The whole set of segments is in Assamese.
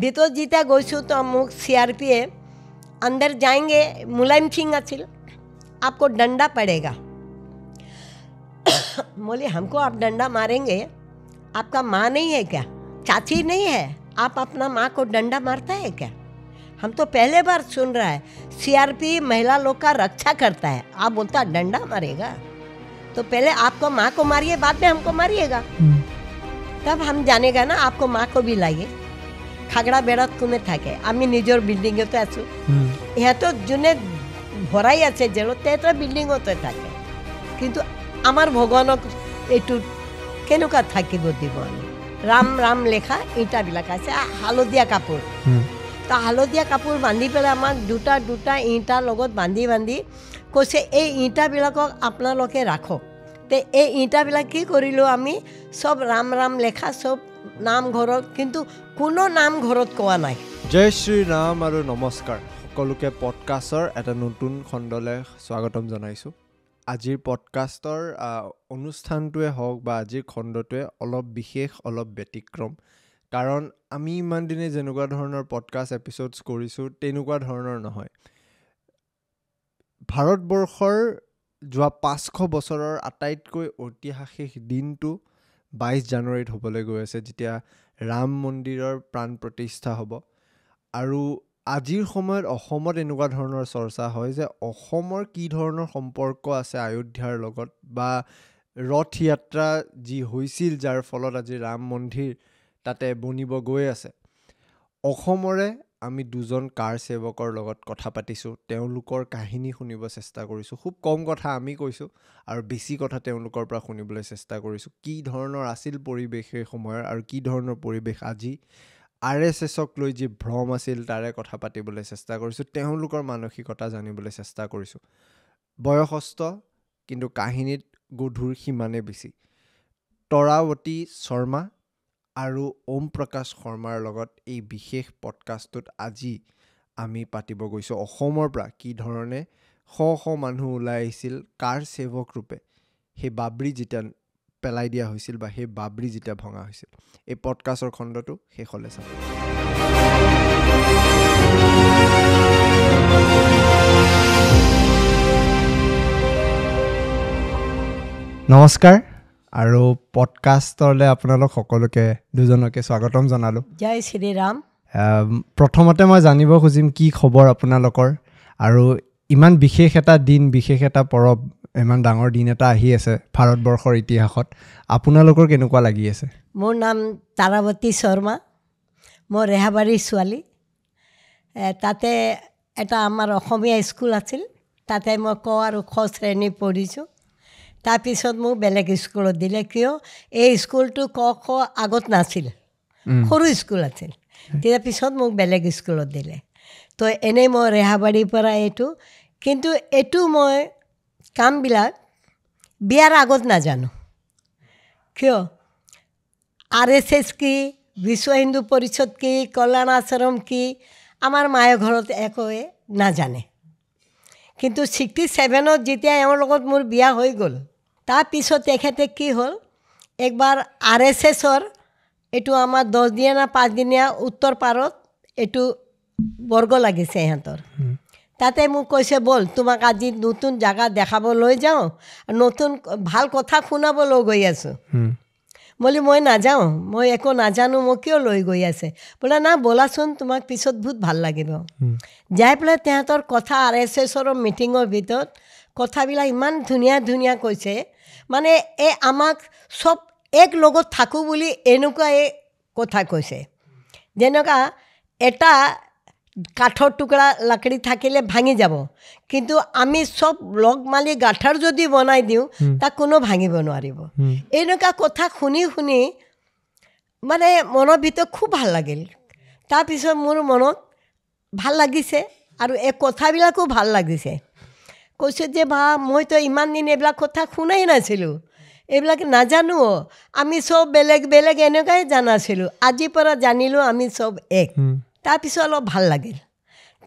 ভিতৰত যেতিয়া গৈছোঁ তো মোক চি আৰ পিয়ে अंदर जाएंगे मुलायम सिंह আছিল आपको डंडा पड़ेगा बोले हमको आप डंडा मारेंगे आपका माँ नहीं है क्या चाची नहीं है आप अपना माँ को डंडा मारता है क्या हम तो पहले बार सुन रहा है सीआरपी महिला लोग का रक्षा करता है आप बोलता डंडा मारेगा तो पहले आपको माँ को मारिए बाद में हमको मारिएगा তব हम জানেগা না आपको माँ को भी লাগে খাগড়া বেড়াত কোনে থাকে? আমি নিজৰ বিল্ডিঙতে আছোঁ। ইহঁতৰ যোনে ভৰাই আছে জেলত তেহেঁতৰ বিল্ডিঙতে থাকে। কিন্তু আমাৰ ভগৱানক এইটো কেনেকুৱা থাকিব দিব আমি? ৰাম ৰাম লেখা ইটাবিলাক আছে হালধীয়া কাপোৰ। তো হালধীয়া কাপোৰ বান্ধি পেলাই আমাক দুটা দুটা ইটাৰ লগত বান্ধি বান্ধি কৈছে এই ইটাবিলাকক আপোনালোকে ৰাখক। তে এই ইটাবিলাক কি কৰিলোঁ আমি? চব ৰাম ৰাম লেখা চব নামঘৰত কিন্তু কোনো নামঘৰত কোৱা নাই। জয় শ্ৰীৰাম আৰু নমস্কাৰ। সকলোকে পডকাষ্টৰ এটা নতুন খণ্ডলৈ স্বাগতম জনাইছোঁ। আজিৰ পডকাষ্টৰ অনুষ্ঠানটোৱে হওক বা আজিৰ খণ্ডটোৱে অলপ বিশেষ অলপ ব্যতিক্ৰম। কাৰণ আমি ইমান দিনে যেনেকুৱা ধৰণৰ পডকাষ্ট এপিছ'ডছ কৰিছোঁ তেনেকুৱা ধৰণৰ নহয়। ভাৰতবৰ্ষৰ যোৱা পাঁচশ বছৰৰ আটাইতকৈ ঐতিহাসিক দিনটো বাইছ জানুৱাৰীত হ'বলৈ গৈ আছে যেতিয়া ৰাম মন্দিৰৰ প্ৰাণ প্ৰতিষ্ঠা হ'ব। আৰু আজিৰ সময়ত অসমত এনেকুৱা ধৰণৰ চৰ্চা হয় যে অসমৰ কি ধৰণৰ সম্পৰ্ক আছে আয়োধ্যাৰ লগত বা ৰথ যাত্ৰা যি হৈছিল যাৰ ফলত আজি ৰাম মন্দিৰ তাতে বনিব গৈ আছে। অসমৰে আমি দুজন কাৰ সেৱকৰ লগত কথা পাতিছোঁ তেওঁলোকৰ কাহিনী শুনিব চেষ্টা কৰিছোঁ খুব কম কথা আমি কৈছোঁ আৰু বেছি কথা তেওঁলোকৰ পৰা শুনিবলৈ চেষ্টা কৰিছোঁ কি ধৰণৰ আছিল পৰিৱেশ সেই সময়ৰ আৰু কি ধৰণৰ পৰিৱেশ আজি আৰ এছ এছক লৈ যি ভ্ৰম আছিল তাৰে কথা পাতিবলৈ চেষ্টা কৰিছোঁ তেওঁলোকৰ মানসিকতা জানিবলৈ চেষ্টা কৰিছোঁ। বয়সস্থ কিন্তু কাহিনীত গধুৰ সিমানে বেছি। তৰাৱতী শৰ্মা আৰু ওম প্ৰকাশ শৰ্মাৰ লগত এই বিশেষ পডকাষ্টটোত আজি আমি পাতিব গৈছোঁ অসমৰ পৰা কি ধৰণে শ শ মানুহ ওলাই আহিছিল কাৰ সেৱক ৰূপে সেই বাবৰি যেতিয়া পেলাই দিয়া হৈছিল বা সেই বাবৰি যেতিয়া ভঙা হৈছিল। এই পডকাষ্টৰ খণ্ডটো শেষলৈ চাব নমস্কাৰ আৰু পডকাষ্টলৈ আপোনালোক সকলোকে দুজনকে স্বাগতম জনালোঁ। জয় শ্ৰীৰাম। প্ৰথমতে মই জানিব খুজিম কি খবৰ আপোনালোকৰ আৰু ইমান বিশেষ এটা দিন বিশেষ এটা পৰৱ ইমান ডাঙৰ দিন এটা আহি আছে ভাৰতবৰ্ষৰ ইতিহাসত। আপোনালোকৰ কেনেকুৱা লাগি আছে? মোৰ নাম তাৰাৱতী শৰ্মা মই ৰেহাবাৰীৰ ছোৱালী। তাতে এটা আমাৰ অসমীয়া স্কুল আছিল তাতে মই ক আৰু খ শ্ৰেণী পঢ়িছোঁ। তাৰপিছত মোক বেলেগ স্কুলত দিলে কিয়? এই স্কুলটো ক খ আগত নাছিল। সৰু স্কুল আছিল। তেতিয়া পিছত মোক বেলেগ স্কুলত দিলে। তো এনেই মই ৰেহাবাৰীৰ পৰা এইটো। কিন্তু এইটো মই কামবিলাক বিয়াৰ আগত নাজানো। কিয়? আৰ এছ এছ কি বিশ্ব হিন্দু পৰিষদ কি কল্যাণ আশ্ৰম কি আমাৰ মায়ে ঘৰত একোৱে নাজানে। কিন্তু ছিক্সটি ছেভেনত যেতিয়া এওঁৰ লগত মোৰ বিয়া হৈ গ'ল তাৰপিছত তেখেতে কি হ'ল একবাৰ আৰ এছ এছৰ এইটো আমাৰ দহদিনীয়া না পাঁচদিনীয়া উত্তৰ পাৰত এইটো বৰ্গ লাগিছে সিহঁতৰ তাতে মোক কৈছে ব'ল তোমাক আজি নতুন জেগা দেখাব লৈ যাওঁ নতুন ভাল কথা শুনাবলৈ গৈ আছোঁ। বোলে মই নাযাওঁ মই একো নাজানো মই কিয় লৈ গৈ আছে? বোলে না ব'লাচোন তোমাক পিছত বহুত ভাল লাগিব। যাই পেলাই তেহেঁতৰ কথা আৰ এছ এছৰ মিটিঙৰ ভিতৰত কথাবিলাক ইমান ধুনীয়া ধুনীয়া কৈছে। মানে এই আমাক চব এক লগত থাকোঁ বুলি এনেকুৱা এই কথা কৈছে। যেনেকুৱা এটা কাঠৰ টুকুৰা লাকৰি থাকিলে ভাঙি যাব। কিন্তু আমি চব লগ মালি গাঁঠাৰ যদি বনাই দিওঁ তাক কোনো ভাঙিব নোৱাৰিব। এনেকুৱা কথা শুনি শুনি মানে মনৰ ভিতৰত খুব ভাল লাগিল। তাৰপিছত মোৰ মনত ভাল লাগিছে আৰু এই কথাবিলাকো ভাল লাগিছে। কৈছোঁ যে বা মইতো ইমান দিন এইবিলাক কথা শুনাই নাছিলোঁ। এইবিলাক নাজানো আমি চব বেলেগ বেলেগ এনেকুৱাই জানাছিলোঁ। আজিৰ পৰা জানিলোঁ আমি চব এক। তাৰপিছত অলপ ভাল লাগিল।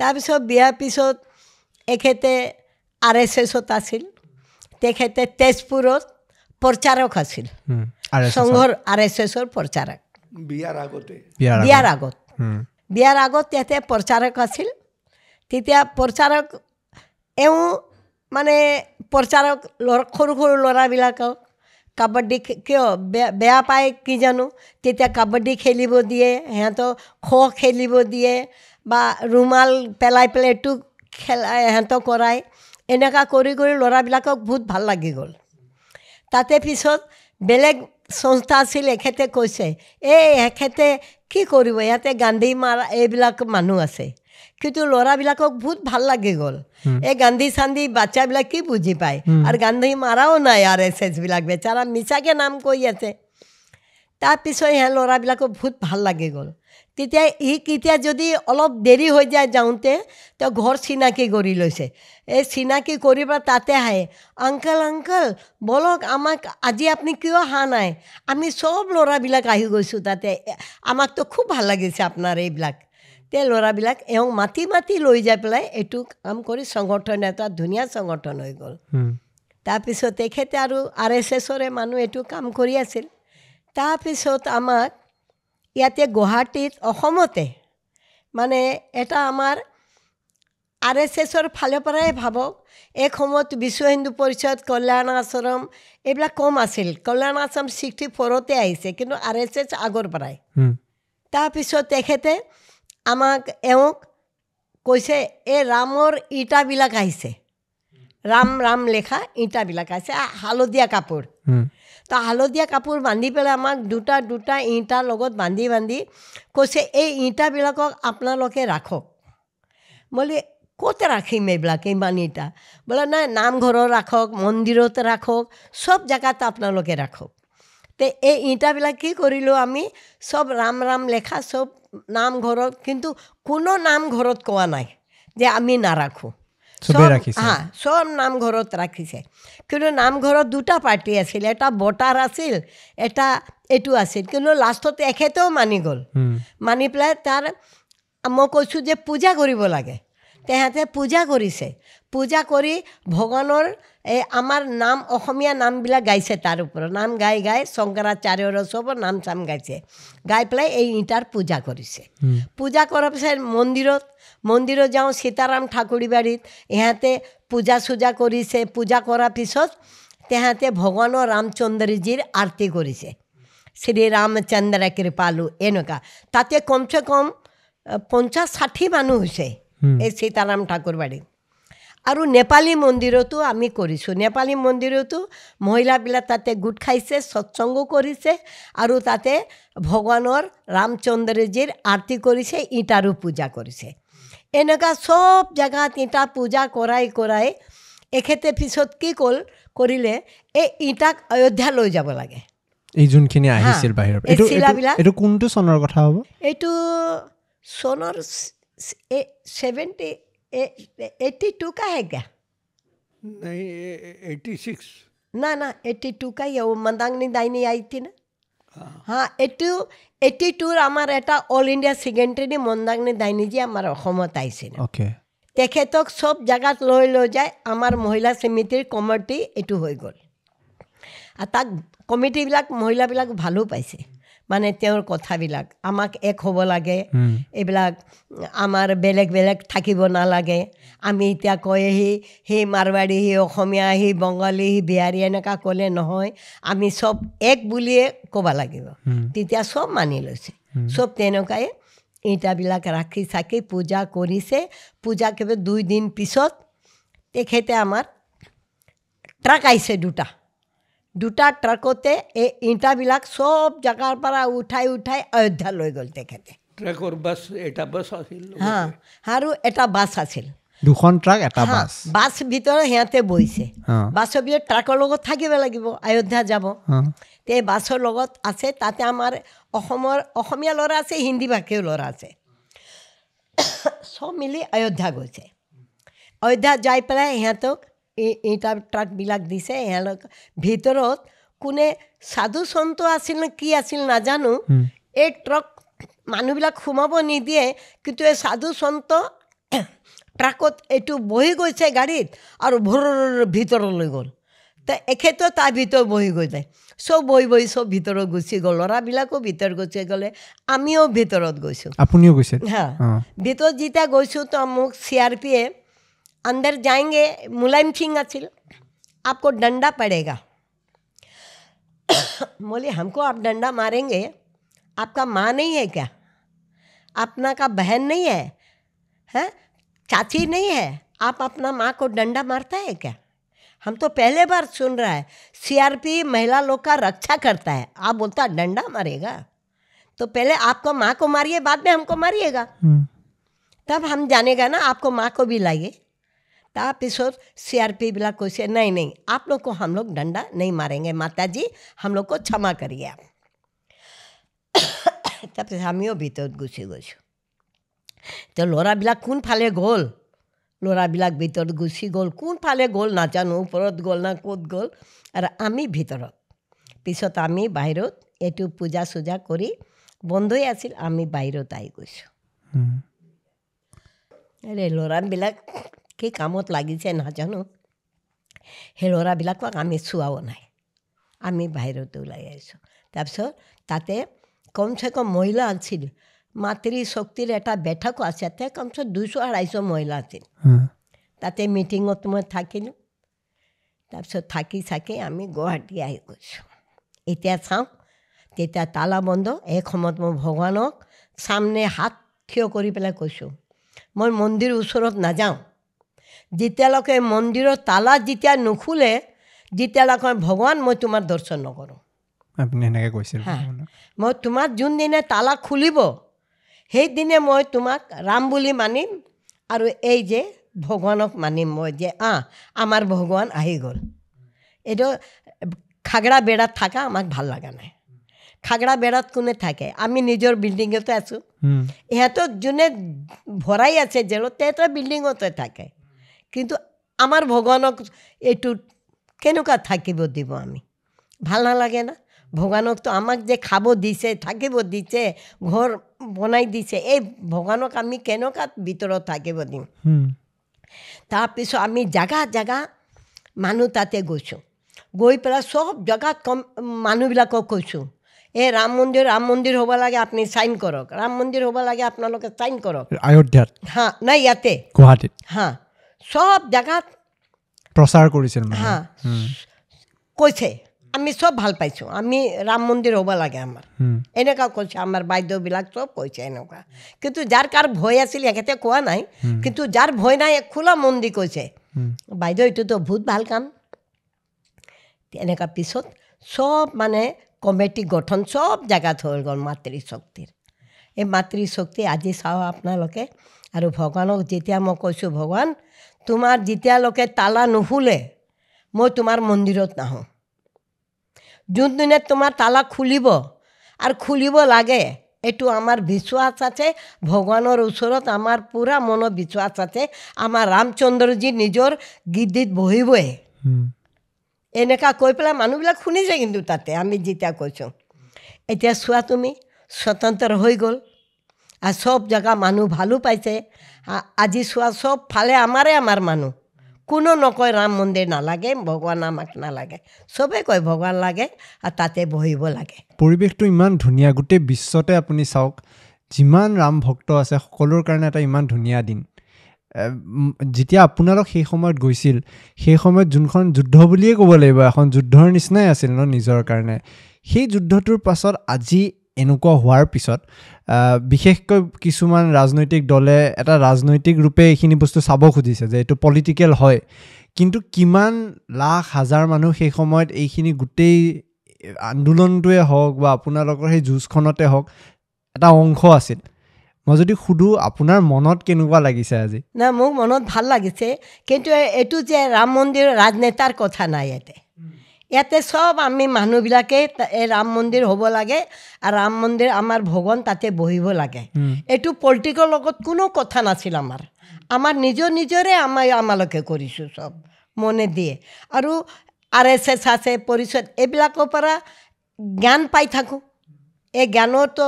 তাৰপিছত বিয়াৰ পিছত এখেতে আৰ এছ এছত আছিল। তেখেতে তেজপুৰত প্ৰচাৰক আছিল। সংঘৰ আৰ এছ এছৰ প্ৰচাৰক। বিয়াৰ আগতে। বিয়াৰ আগত। বিয়াৰ আগত ইয়াতে প্ৰচাৰক আছিল। তেতিয়া প্ৰচাৰক এওঁ মানে প্ৰচাৰক সৰু সৰু ল'ৰাবিলাকক কাবাডী কিয় বেয়া বেয়া পায় কি জানো? তেতিয়া কাবাডী খেলিব দিয়ে সিহঁতক খ' খেলিব দিয়ে বা ৰুমাল পেলাই পেলাই এইটো খেলাই সিহঁতক কৰাই এনেকুৱা কৰি কৰি ল'ৰাবিলাকক বহুত ভাল লাগি গ'ল। তাতে পিছত বেলেগ সংস্থা আছিল এখেতে কৈছে এই এখেতে কি কৰিব? ইয়াতে গান্ধী মাৰা এইবিলাক মানুহ আছে। কিন্তু ল'ৰাবিলাকক বহুত ভাল লাগি গ'ল। এই গান্ধী চান্ধী বাচ্চাবিলাক কি বুজি পায়? আৰু গান্ধী মাৰাও নাই আৰ এছ এছবিলাক বেচাৰা মিছাকৈ নাম কৈ আছে। তাৰপিছত সিহঁত ল'ৰাবিলাকক বহুত ভাল লাগি গ'ল। তেতিয়া ই কেতিয়া যদি অলপ দেৰি হৈ যায় যাওঁতে তেওঁ ঘৰ চিনাকি কৰি লৈছে। এই চিনাকি কৰি পেলাই তাতে আহে আংকল আংকল বলক আমাক আজি আপুনি কিয় অহা নাই? আমি চব ল'ৰাবিলাক আহি গৈছোঁ তাতে। আমাকতো খুব ভাল লাগিছে আপোনাৰ এইবিলাক। তে ল'ৰাবিলাক এওঁক মাতি মাতি লৈ যাই পেলাই এইটো কাম কৰি সংগঠন এটা ধুনীয়া সংগঠন হৈ গ'ল। তাৰপিছত তেখেতে আৰু আৰ এছ এছৰে মানুহ এইটো কাম কৰি আছিল। তাৰপিছত আমাক ইয়াতে গুৱাহাটীত অসমতে মানে এটা আমাৰ আৰ এছ এছৰ ফালৰ পৰাই ভাবক এক সময়ত বিশ্ব হিন্দু পৰিষদ কল্যাণ আশ্ৰম এইবিলাক কম আছিল। কল্যাণ আশ্ৰম ছিক্সটি ফ'ৰতে আহিছে কিন্তু আৰ এছ এছ আগৰ পৰাই। তাৰপিছত তেখেতে আমাক এওঁক কৈছে এই ৰামৰ ইটাবিলাক আহিছে। ৰাম ৰাম লেখা ইটাবিলাক আহিছে। হালধীয়া কাপোৰ। তো হালধীয়া কাপোৰ বান্ধি পেলাই আমাক দুটা দুটা ইটাৰ লগত বান্ধি বান্ধি কৈছে এই ইটাবিলাকক আপোনালোকে ৰাখক। বুলি ক'ত ৰাখিম এইবিলাক ইমান ইটা? বোলে নাই নামঘৰত ৰাখক মন্দিৰত ৰাখক চব জেগাত আপোনালোকে ৰাখক। তে এই ইটাবিলাক কি কৰিলোঁ আমি। চব ৰাম ৰাম লেখা চব নামঘৰত কিন্তু কোনো নামঘৰত কোৱা নাই যে আমি নাৰাখোঁ। হা চব নামঘৰত ৰাখিছে। কিন্তু নামঘৰত দুটা পাৰ্টি আছিল এটা বটাৰ আছিল এটা এইটো আছিল। কিন্তু লাষ্টত এখেতেও মানি গ'ল। মানি পেলাই তাৰ মই কৈছোঁ যে পূজা কৰিব লাগে। তেহেঁতে পূজা কৰিছে। পূজা কৰি ভগৱানৰ এই আমাৰ নাম অসমীয়া নামবিলাক গাইছে তাৰ ওপৰত। নাম গাই গাই শংকৰাচাৰ্যৰ চবৰ নাম চাম গাইছে। গাই পেলাই এই ইটাৰ পূজা কৰিছে। পূজা কৰাৰ পিছত মন্দিৰত মন্দিৰত যাওঁ সীতাৰাম ঠাকুৰী বাৰীত ইহঁতে পূজা চূজা কৰিছে। পূজা কৰাৰ পিছত তেহেঁতে ভগৱানৰ ৰামচন্দ্ৰজীৰ আৰতি কৰিছে। শ্ৰী ৰামচন্দ্ৰ কৃপালু এনেকুৱা। তাতে কমচে কম পঞ্চাছ ষাঠি মানুহ হৈছে এই সীতাৰাম ঠাকুৰ বাৰীত। আৰু নেপালী মন্দিৰতো আমি কৰিছোঁ। নেপালী মন্দিৰতো মহিলাবিলাক তাতে গোট খাইছে সৎসংগ কৰিছে আৰু তাতে ভগৱানৰ ৰামচন্দ্ৰজীৰ আৰতি কৰিছে ইটাৰো পূজা কৰিছে। এনেকুৱা চব জেগাত ইটা পূজা কৰাই কৰাই এখেতে পিছত কি কল কৰিলে এই ইটাক অযোধ্যা লৈ যাব লাগে। এই যোনখিনি আহিছিল বাহিৰৰ। এই এইটো- কোনটো চনৰ কথা হ'ব? এইটো চনৰ ছেভেণ্টি এইটি टू का है क्या नहीं एट्टी सिक्स ना ना एट्टी टू का ही है वो मंदांगनी दाइनी आई थी ना हाँ এইটো এইটি টুৰ আমাৰ এটা অল ইণ্ডিয়া ছেকেণ্ডেৰী মন্দাংনী দাইনীজী আমাৰ অসমত আহিছিল অ'কে তেখেতক চব জেগাত লৈ লৈ যায় আমাৰ মহিলা সমিতিৰ কমিটি এইটো হৈ গ'ল আৰু তাক কমিটিবিলাক মহিলাবিলাক ভালো পাইছে মানে তেওঁৰ কথাবিলাক। আমাক এক হ'ব লাগে। এইবিলাক আমাৰ বেলেগ বেলেগ থাকিব নালাগে। আমি এতিয়া কয় সি সি মাৰৱাৰী সি অসমীয়া সি বঙালী সি বিহাৰী এনেকুৱা ক'লে নহয়। আমি চব এক বুলিয়ে ক'ব লাগিব। তেতিয়া চব মানি লৈছে। চব তেনেকুৱাই ইটাবিলাক ৰাখি চাকি পূজা কৰিছে। পূজা কেৱল দুই দিন পিছত তেখেতে আমাৰ ট্ৰাক আহিছে দুটা। দুটা ট্ৰাকতে এই ইটাবিলাক চব জেগাৰ পৰা উঠাই উঠাই অযোধ্যা লৈ গ'ল তেখেতে। বাছ এটা বাছ আছিল হা আৰু এটা বাছ আছিল। দুখন ট্ৰাক এটা বাছ? বাছ ভিতৰত সিহঁতে বহিছে। বাছৰ ভিতৰত ট্ৰাকৰ লগত থাকিব লাগিব অযোধ্যা যাব। তে বাছৰ লগত আছে তাতে আমাৰ অসমৰ অসমীয়া ল'ৰা আছে হিন্দী ভাষীও ল'ৰা আছে। চব মিলি অযোধ্যা গৈছে। অযোধ্যা যাই পেলাই সিহঁতক এই ইটা ট্ৰাকবিলাক দিছে সিহঁতক ভিতৰত কোনে সাধু সন্ত আছিল নে কি আছিল নাজানো এই ট্ৰাক মানুহবিলাক সোমাব নিদিয়ে কিন্তু এই সাধু সন্ত ট্ৰাকত এইটো বহি গৈছে গাড়ীত আৰু ভৰ ভিতৰলৈ গ'ল। তা এখেতো তাৰ ভিতৰত বহি গৈছে চব বহি বহি চব ভিতৰত গুচি গ'ল ল'ৰাবিলাকো ভিতৰত গুচি গ'লে আমিও ভিতৰত গৈছোঁ। আপুনিও গৈছিল হা ভিতৰত যেতিয়া গৈছোঁ তো মোক চি আৰ পিয়ে अंदर जाएँगे मुलायम सिंह अचिल आपको डंडा पड़ेगा। बोले हमको आप डंडा मारेंगे? आपका माँ नहीं है क्या? अपना का बहन नहीं है? हैं? चाची नहीं है? आप अपना माँ को डंडा मारता है क्या? हम तो पहले बार सुन रहा है सीआरपी महिला लोग का रक्षा करता है। आप बोलता डंडा मारेगा? तो पहले आपको माँ को मारिए बाद में हमको मारिएगा। हम्म। तब हम जानेगा ना आपको माँ को भी लाइए। তাৰপিছত চি আৰ পিবিলাক কৈছে নাই নাই আপোনালোকক হামলোক দণ্ডা নাই মাৰেংগে মাতাজী হামলোকক ক্ষমা কৰিয়ে আপ তাৰপিছত আমিও ভিতৰত গুচি গৈছোঁ এতিয়া ল'ৰাবিলাক কোনফালে গ'ল ল'ৰাবিলাক ভিতৰত গুচি গ'ল কোনফালে গ'ল নাজানো ওপৰত গ'ল না ক'ত গ'ল আৰু আমি ভিতৰত পিছত আমি বাহিৰত এইটো পূজা চূজা কৰি বন্ধই আছিল আমি বাহিৰত আহি গৈছোঁ ল'ৰাবিলাক কি কামত লাগিছে নাজানো। সেই ল'ৰাবিলাকক আমি চোৱাও নাই। আমি বাহিৰত ওলাই আহিছোঁ। তাৰপিছত তাতে কমচে কম মহিলা আছিল। মাতৃ শক্তিৰ এটা বেঠকো আছে তাতে কমচে দুইশ আঢ়াইশ মহিলা আছিল। তাতে মিটিঙত মই থাকিলোঁ। তাৰপিছত থাকি চাকি আমি গুৱাহাটী আহি গৈছোঁ। এতিয়া চাওঁ তেতিয়া তালা বন্ধ এই সময়ত মই ভগৱানক চামনে হাত থিয় কৰি পেলাই কৈছোঁ মই মন্দিৰ ওচৰত নাযাওঁ। যেতিয়ালৈকে মন্দিৰৰ তালা যেতিয়া নুখোলে যেতিয়ালৈকে ভগৱান মই তোমাৰ দৰ্শন নকৰোঁ। আপুনি সেনেকৈ কৈছিল হা। মই তোমাক যোনদিনে তালা খুলিব সেইদিনে মই তোমাক ৰাম বুলি মানিম আৰু এই যে ভগৱানক মানিম মই যে আহ আমাৰ ভগৱান আহি গ'ল। এইটো খাগৰা বেৰাত থকা আমাক ভাল লগা নাই। খাগৰা বেৰাত কোনে থাকে? আমি নিজৰ বিল্ডিঙতে আছোঁ। হুম, ইহঁতৰ যোনে ভৰাই আছে জেলত তেহেঁতৰ বিল্ডিঙতে থাকে। কিন্তু আমাৰ ভগৱানক এইটো কেনেকুৱা থাকিব দিব আমি? ভালো নালাগে না? ভগৱানকতো আমাক যে খাব দিছে থাকিব দিছে ঘৰ বনাই দিছে এই ভগৱানক আমি কেনেকুৱা ভিতৰত থাকিব দিম? তাৰপিছত আমি জেগা জেগা মানুহ তাতে গৈছোঁ। গৈ পেলাই চব জেগাত কম মানুহবিলাকক কৈছোঁ এই ৰাম মন্দিৰ ৰাম মন্দিৰ হ'ব লাগে আপুনি চাইন কৰক। ৰাম মন্দিৰ হ'ব লাগে আপোনালোকে চাইন কৰক। অয়োধ্যাত হা নাই ইয়াতে। গুৱাহাটীত? হা। চব জেগাত প্ৰচাৰ কৰিছিল মানে। হা কৈছে আমি চব ভাল পাইছোঁ। আমি ৰাম মন্দিৰ হ'ব লাগে আমাৰ। এনেকুৱা কৈছে আমাৰ বাইদেউবিলাক চব কৈছে এনেকুৱা। কিন্তু যাৰ কাৰ ভয় আছিল এখেতে কোৱা নাই। কিন্তু যাৰ ভয় নাই খোলা মন্দিৰ কৈছে হুম, বাইদেউ এইটোতো বহুত ভাল কাম। এনেকুৱা পিছত চব মানে কমিটি গঠন চব জেগাত হৈ গ'ল মাতৃশক্তিৰ। এই মাতৃশক্তি আজি চাওঁ আপোনালোকে আৰু ভগৱানক যেতিয়া মই কৈছোঁ ভগৱান তোমাৰ যেতিয়ালৈকে তালা নুখুলে মই তোমাৰ মন্দিৰত নাহোঁ। যোনদিনে তোমাৰ তালা খুলিব আৰু খুলিব লাগে এইটো আমাৰ বিশ্বাস আছে ভগৱানৰ ওচৰত আমাৰ পূৰা মনৰ বিশ্বাস আছে আমাৰ ৰামচন্দ্ৰজী নিজৰ গীদিত বহিবই। এনেকুৱা কৈ পেলাই মানুহবিলাক শুনিছে কিন্তু তাতে আমি যেতিয়া কৈছোঁ। এতিয়া চোৱা তুমি স্বতন্ত্ৰ হৈ গ'ল। আৰু চব জেগা মানুহ ভালো পাইছে আজি চোৱা চব ফালে আমাৰে আমাৰ মানুহ। কোনো নকয় ৰাম মন্দিৰ নালাগে ভগৱান আমাক নালাগে। চবেই কয় ভগৱান লাগে আৰু তাতে বহিব লাগে। পৰিৱেশটো ইমান ধুনীয়া গোটেই বিশ্বতে আপুনি চাওক যিমান ৰাম ভক্ত আছে সকলোৰ কাৰণে এটা ইমান ধুনীয়া দিন। যেতিয়া আপোনালোক সেই সময়ত গৈছিল সেই সময়ত যোনখন যুদ্ধ বুলিয়ে ক'ব লাগিব এখন যুদ্ধৰ নিচিনাই আছিল ন নিজৰ কাৰণে। সেই যুদ্ধটোৰ পাছত আজি এনেকুৱা হোৱাৰ পিছত বিশেষকৈ কিছুমান ৰাজনৈতিক দলে এটা ৰাজনৈতিক ৰূপে এইখিনি বস্তু চাব খুজিছে যে এইটো পলিটিকেল হয়। কিন্তু কিমান লাখ হাজাৰ মানুহ সেই সময়ত এইখিনি গোটেই আন্দোলনটোৱে হওক বা আপোনালোকৰ সেই যুঁজখনতে হওক এটা অংশ আছিল। মই যদি সুধোঁ আপোনাৰ মনত কেনেকুৱা লাগিছে আজি? না মোক মনত ভাল লাগিছে। কিন্তু এইটো যে ৰাম মন্দিৰ ৰাজনেতাৰ কথা নাই ইয়াতে। ইয়াতে চব আমি মানুহবিলাকে এই ৰাম মন্দিৰ হ'ব লাগে আৰু ৰাম মন্দিৰ আমাৰ ভগৱান তাতে বহিব লাগে। এইটো পলিটিকৰ লগত কোনো কথা নাছিল আমাৰ। আমাৰ নিজৰ নিজৰে আমাৰ আমালোকে কৰিছোঁ চব মনে দিয়ে। আৰু আৰ এছ এছ আছে পৰিষদ এইবিলাকৰ পৰা জ্ঞান পাই থাকোঁ। এই জ্ঞানৰতো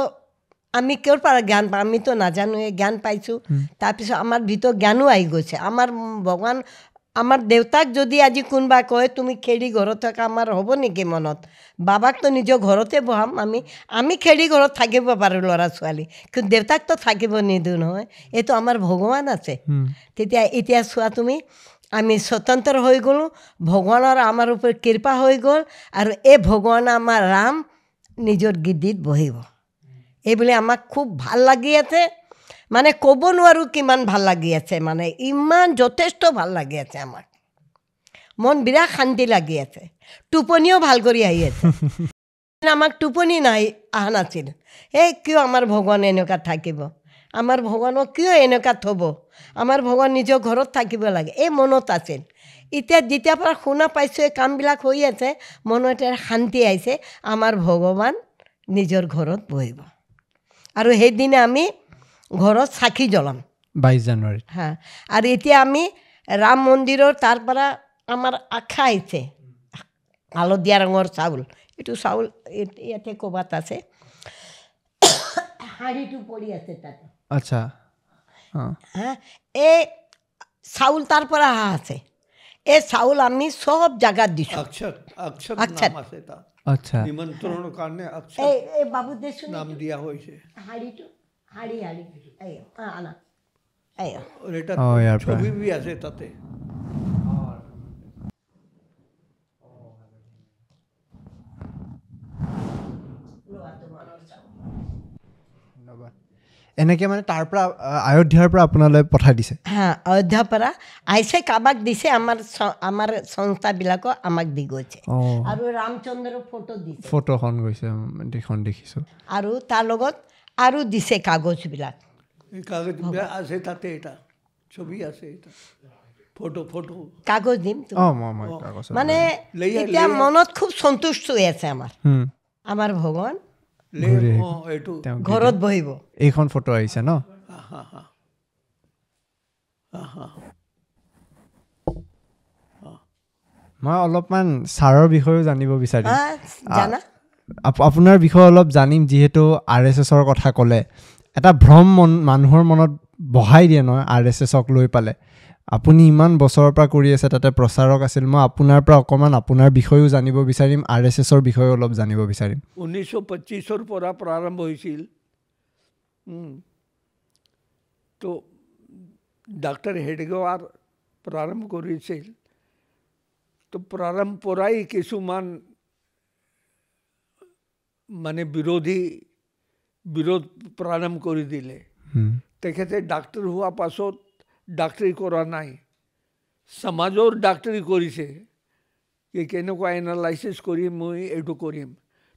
আমি ক'ৰ পৰা জ্ঞান পাওঁ আমিতো নাজানো এই জ্ঞান পাইছোঁ। তাৰপিছত আমাৰ ভিতৰত জ্ঞানো আহি গৈছে। আমাৰ ভগৱান আমাৰ দেউতাক যদি আজি কোনোবা কয় তুমি খেৰি ঘৰত থকা আমাৰ হ'ব নেকি মনত? বাবাকতো নিজৰ ঘৰতে বহাম আমি। আমি খেৰি ঘৰত থাকিব পাৰোঁ ল'ৰা ছোৱালী। কিন্তু দেউতাকতো থাকিব নিদিওঁ নহয়। এইটো আমাৰ ভগৱান আছে। তেতিয়া এতিয়া চোৱা তুমি আমি স্বতন্ত্ৰ হৈ গ'লোঁ ভগৱানৰ আমাৰ ওপৰত কৃপা হৈ গ'ল আৰু এই ভগৱান আমাৰ ৰাম নিজৰ গিদ্দিত বহিব। এইবুলি আমাক খুব ভাল লাগি আছে। মানে ক'ব নোৱাৰোঁ কিমান ভাল লাগি আছে মানে ইমান যথেষ্ট ভাল লাগি আছে আমাক। মন বিৰাট শান্তি লাগি আছে। টোপনিও ভাল কৰি আহি আছে। আমাক টোপনি নাই অহা নাছিল। এই কিয় আমাৰ ভগৱান এনেকুৱা থাকিব? আমাৰ ভগৱানক কিয় এনেকুৱা থ'ব? আমাৰ ভগৱান নিজৰ ঘৰত থাকিব লাগে এই মনত আছিল। এতিয়া যেতিয়াৰ পৰা শুনা পাইছোঁ এই কামবিলাক হৈ আছে মনত শান্তি আহিছে আমাৰ ভগৱান নিজৰ ঘৰত বহিব। আৰু সেইদিনা আমি ঘৰত চাকি জ্বলাম। বাইছ জানুৱাৰীত। হা আৰু এতিয়া আমি ৰাম মন্দিৰৰ তাৰ পৰা আমাৰ আশা আহিছে। হালধীয়া ৰঙৰ চাউল এইটো চাউল ইয়াতে ক'ৰবাত আছে। শাৰীটো পৰি আছে তাতে। আচ্ছা হা এই চাউল তাৰ পৰা অহা আছে। এই চাউল আমি চব জেগাত দিছোঁ। আচ্ছা। নিমন্ত্ৰণৰ কাৰণে এই বাবু দেচোন নাম দিয়া হৈছে। শাড়ীটো শাড়ী শাড়ী এই আ, আনা। এই আৰু এটা অ, ইয়াৰ পৰা। ছবি বি আছে তাতে। ধন্যবাদ এনেকৈ মানে তাৰ পৰা অয়োধ্যাৰ পৰা আপোনালৈ পঠাই দিছে। হা অযোধ্যাৰ পৰা আহিছে কাৰোবাক দিছে আমাৰ আমাৰ সংস্থাবিলাকক আমাক দি গৈছে। অঁ। আৰু ৰামচন্দ্ৰৰ ফটো দিছে। ফটোখন গৈছে উম, দেখিছোঁ। আৰু তাৰ লগত আৰু দিছে কাগজবিলাক কাগজ বি- আছে তাতে এটা ছবি আছে এটা ফটো ফটো কাগজ দিম মানে এতিয়া। মনত খুব সন্তুষ্ট হৈ আছে আমাৰ হুম, আমাৰ ভগৱান ঘৰত বহিব এইখন ফটো আহিছে ন মই অলপমান ছাৰৰ বিষয়েও জানিব বিচাৰিম। আপোনাৰ বিষয়ে অলপ জানিম যিহেতু আৰ এছ এছৰ কথা ক'লে। এটা ভ্ৰম মন মানুহৰ মনত বহাই দিয়ে নহয় আৰ এছ এছক লৈ পালে। আপুনি ইমান বছৰৰ পৰা কৰি আছে তাতে প্ৰচাৰক আছিল মই আপোনাৰ পৰা অকণমান আপোনাৰ বিষয়েও জানিব বিচাৰিম আৰ এছ এছৰ বিষয়েও অলপ জানিব বিচাৰিম। ঊনৈছশ পঁচিছৰ পৰা প্ৰাৰম্ভ হৈছিল। তো ডাক্তৰ হেডগেৱাৰ প্ৰাৰম্ভ কৰিছিল। তো প্ৰাৰম্ভ পৰাই কিছুমান মানে বিৰোধী বিৰোধ প্ৰাৰম্ভ কৰি দিলে। তেখেতে ডাক্তৰ হোৱা পাছত ডাক্তৰী কৰা নাই। সমাজৰ ডাক্তৰী কৰিছে। কি কেনেকুৱা এনালাইচিছ কৰি মই এইটো কৰিম।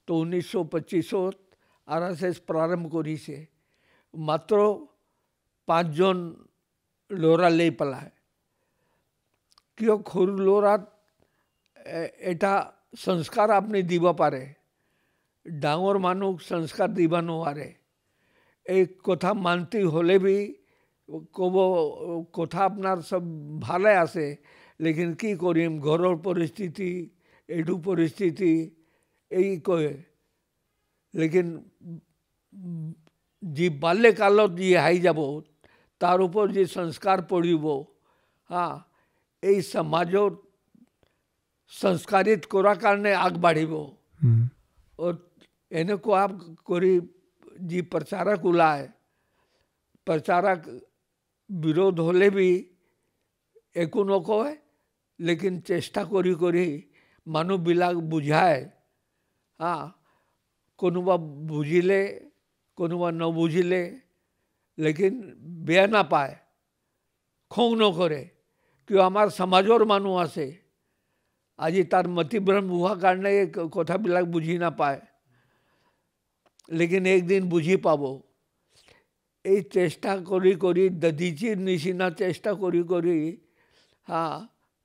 তো ঊনৈছশ পঁচিছত আৰ এছ এছ প্ৰাৰম্ভ কৰিছে। মাত্ৰ পাঁচজন ল'ৰা লৈ পেলাই কিয় সৰু ল'ৰাত এটা সংস্কাৰ আপুনি দিব পাৰে? ডাঙৰ মানুহ সংস্কাৰ দিব নোৱাৰে এই কথা মান্তি হ'লে বি ক'ব কথা আপোনাৰ চব ভালে আছে লেকিন কি কৰিম ঘৰৰ পৰিস্থিতি এইটো পৰিস্থিতি এই কয় লেকিন যি বাল্যকালত যি আহি যাব তাৰ ওপৰত যি সংস্কাৰ পৰিব হা এই সমাজত সংস্কাৰিত কৰাৰ কাৰণে আগবাঢ়িব एने को आप कोई जी प्रचारक उलाए प्रचारक विरोध होले भी एक नको है लेकिन चेष्टा करी करी मानु बिलाग बुझाए। हाँ कोनुबा बुझिले कोनुबा न बुझिले, लेकिन बेह ना पाए, खोंग न करे कि हमार समाजोर मानु आसे। आज तार मतिभ्रम हुआ कारण कथा बिलाग बुझी ना पाए। নাপায় লেকিন একদিন বুজি পাব এই চেষ্টা কৰি কৰি দধিচিৰ নিচিনা চেষ্টা কৰি কৰি হা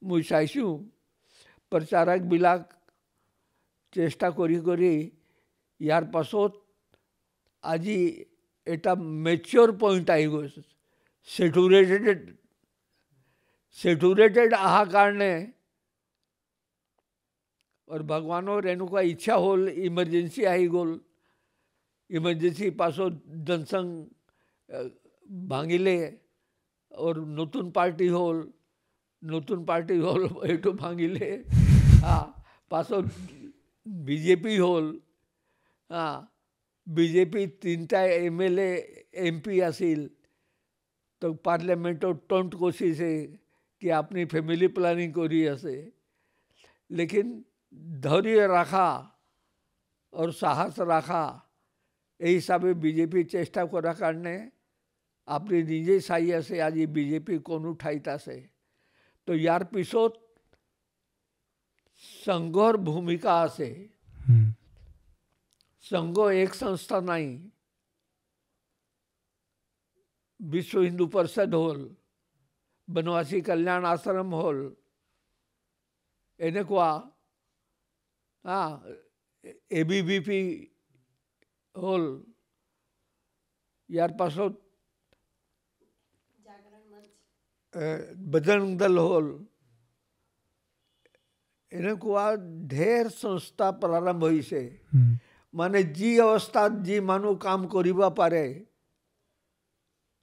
মই চাইছোঁ প্ৰচাৰকবিলাক চেষ্টা কৰি কৰি ইয়াৰ পাছত আজি এটা মেচিয়ৰ পইণ্ট আহি গৈছে চেটুৰেটেড চেটুৰেটেড অহাৰ কাৰণে আৰু ভগৱানৰ এনেকুৱা ইচ্ছা হ'ল ইমাৰ্জেঞ্চি আহি গ'ল ইমাৰ্জেঞ্চি পাছত জনসংঘ আহ, ভাঙিলে আৰু নতুন পাৰ্টি হ'ল নতুন পাৰ্টি হ'ল এইটো ভাঙিলে হা পাছত বিজেপি হ'ল হা বিজেপি তিনিটা M L A M P আছিল তো পাৰ্লিয়ামেণ্টত টণ্ট কচিছে কি আপুনি ফেমিলি প্লানিং কৰি আছে লেকিন ধৈৰ্য ৰাখা আৰু সাহস ৰাখা এই হিচাপে বিজেপি চেষ্টা কৰাৰ কাৰণে আপুনি নিজেই চাই আছে আজি বিজেপি কোনো ঠাইত আছে তো ইয়াৰ পিছত সংঘৰ ভূমিকা আছে হুম, संघ एक संस्था नाही विश्व हिंदू परिषद হ'ল বনবাসী কল্যাণ আশ্ৰম হ'ল এনেকুৱা হা এ বি বি পি হ'ল। ইয়াৰ পাছত বজৰং দল হ'ল। এনেকুৱা ঢেৰ সংস্থা প্ৰাৰম্ভ হৈছে। মানে যি অৱস্থাত যি মানুহ কাম কৰিব পাৰে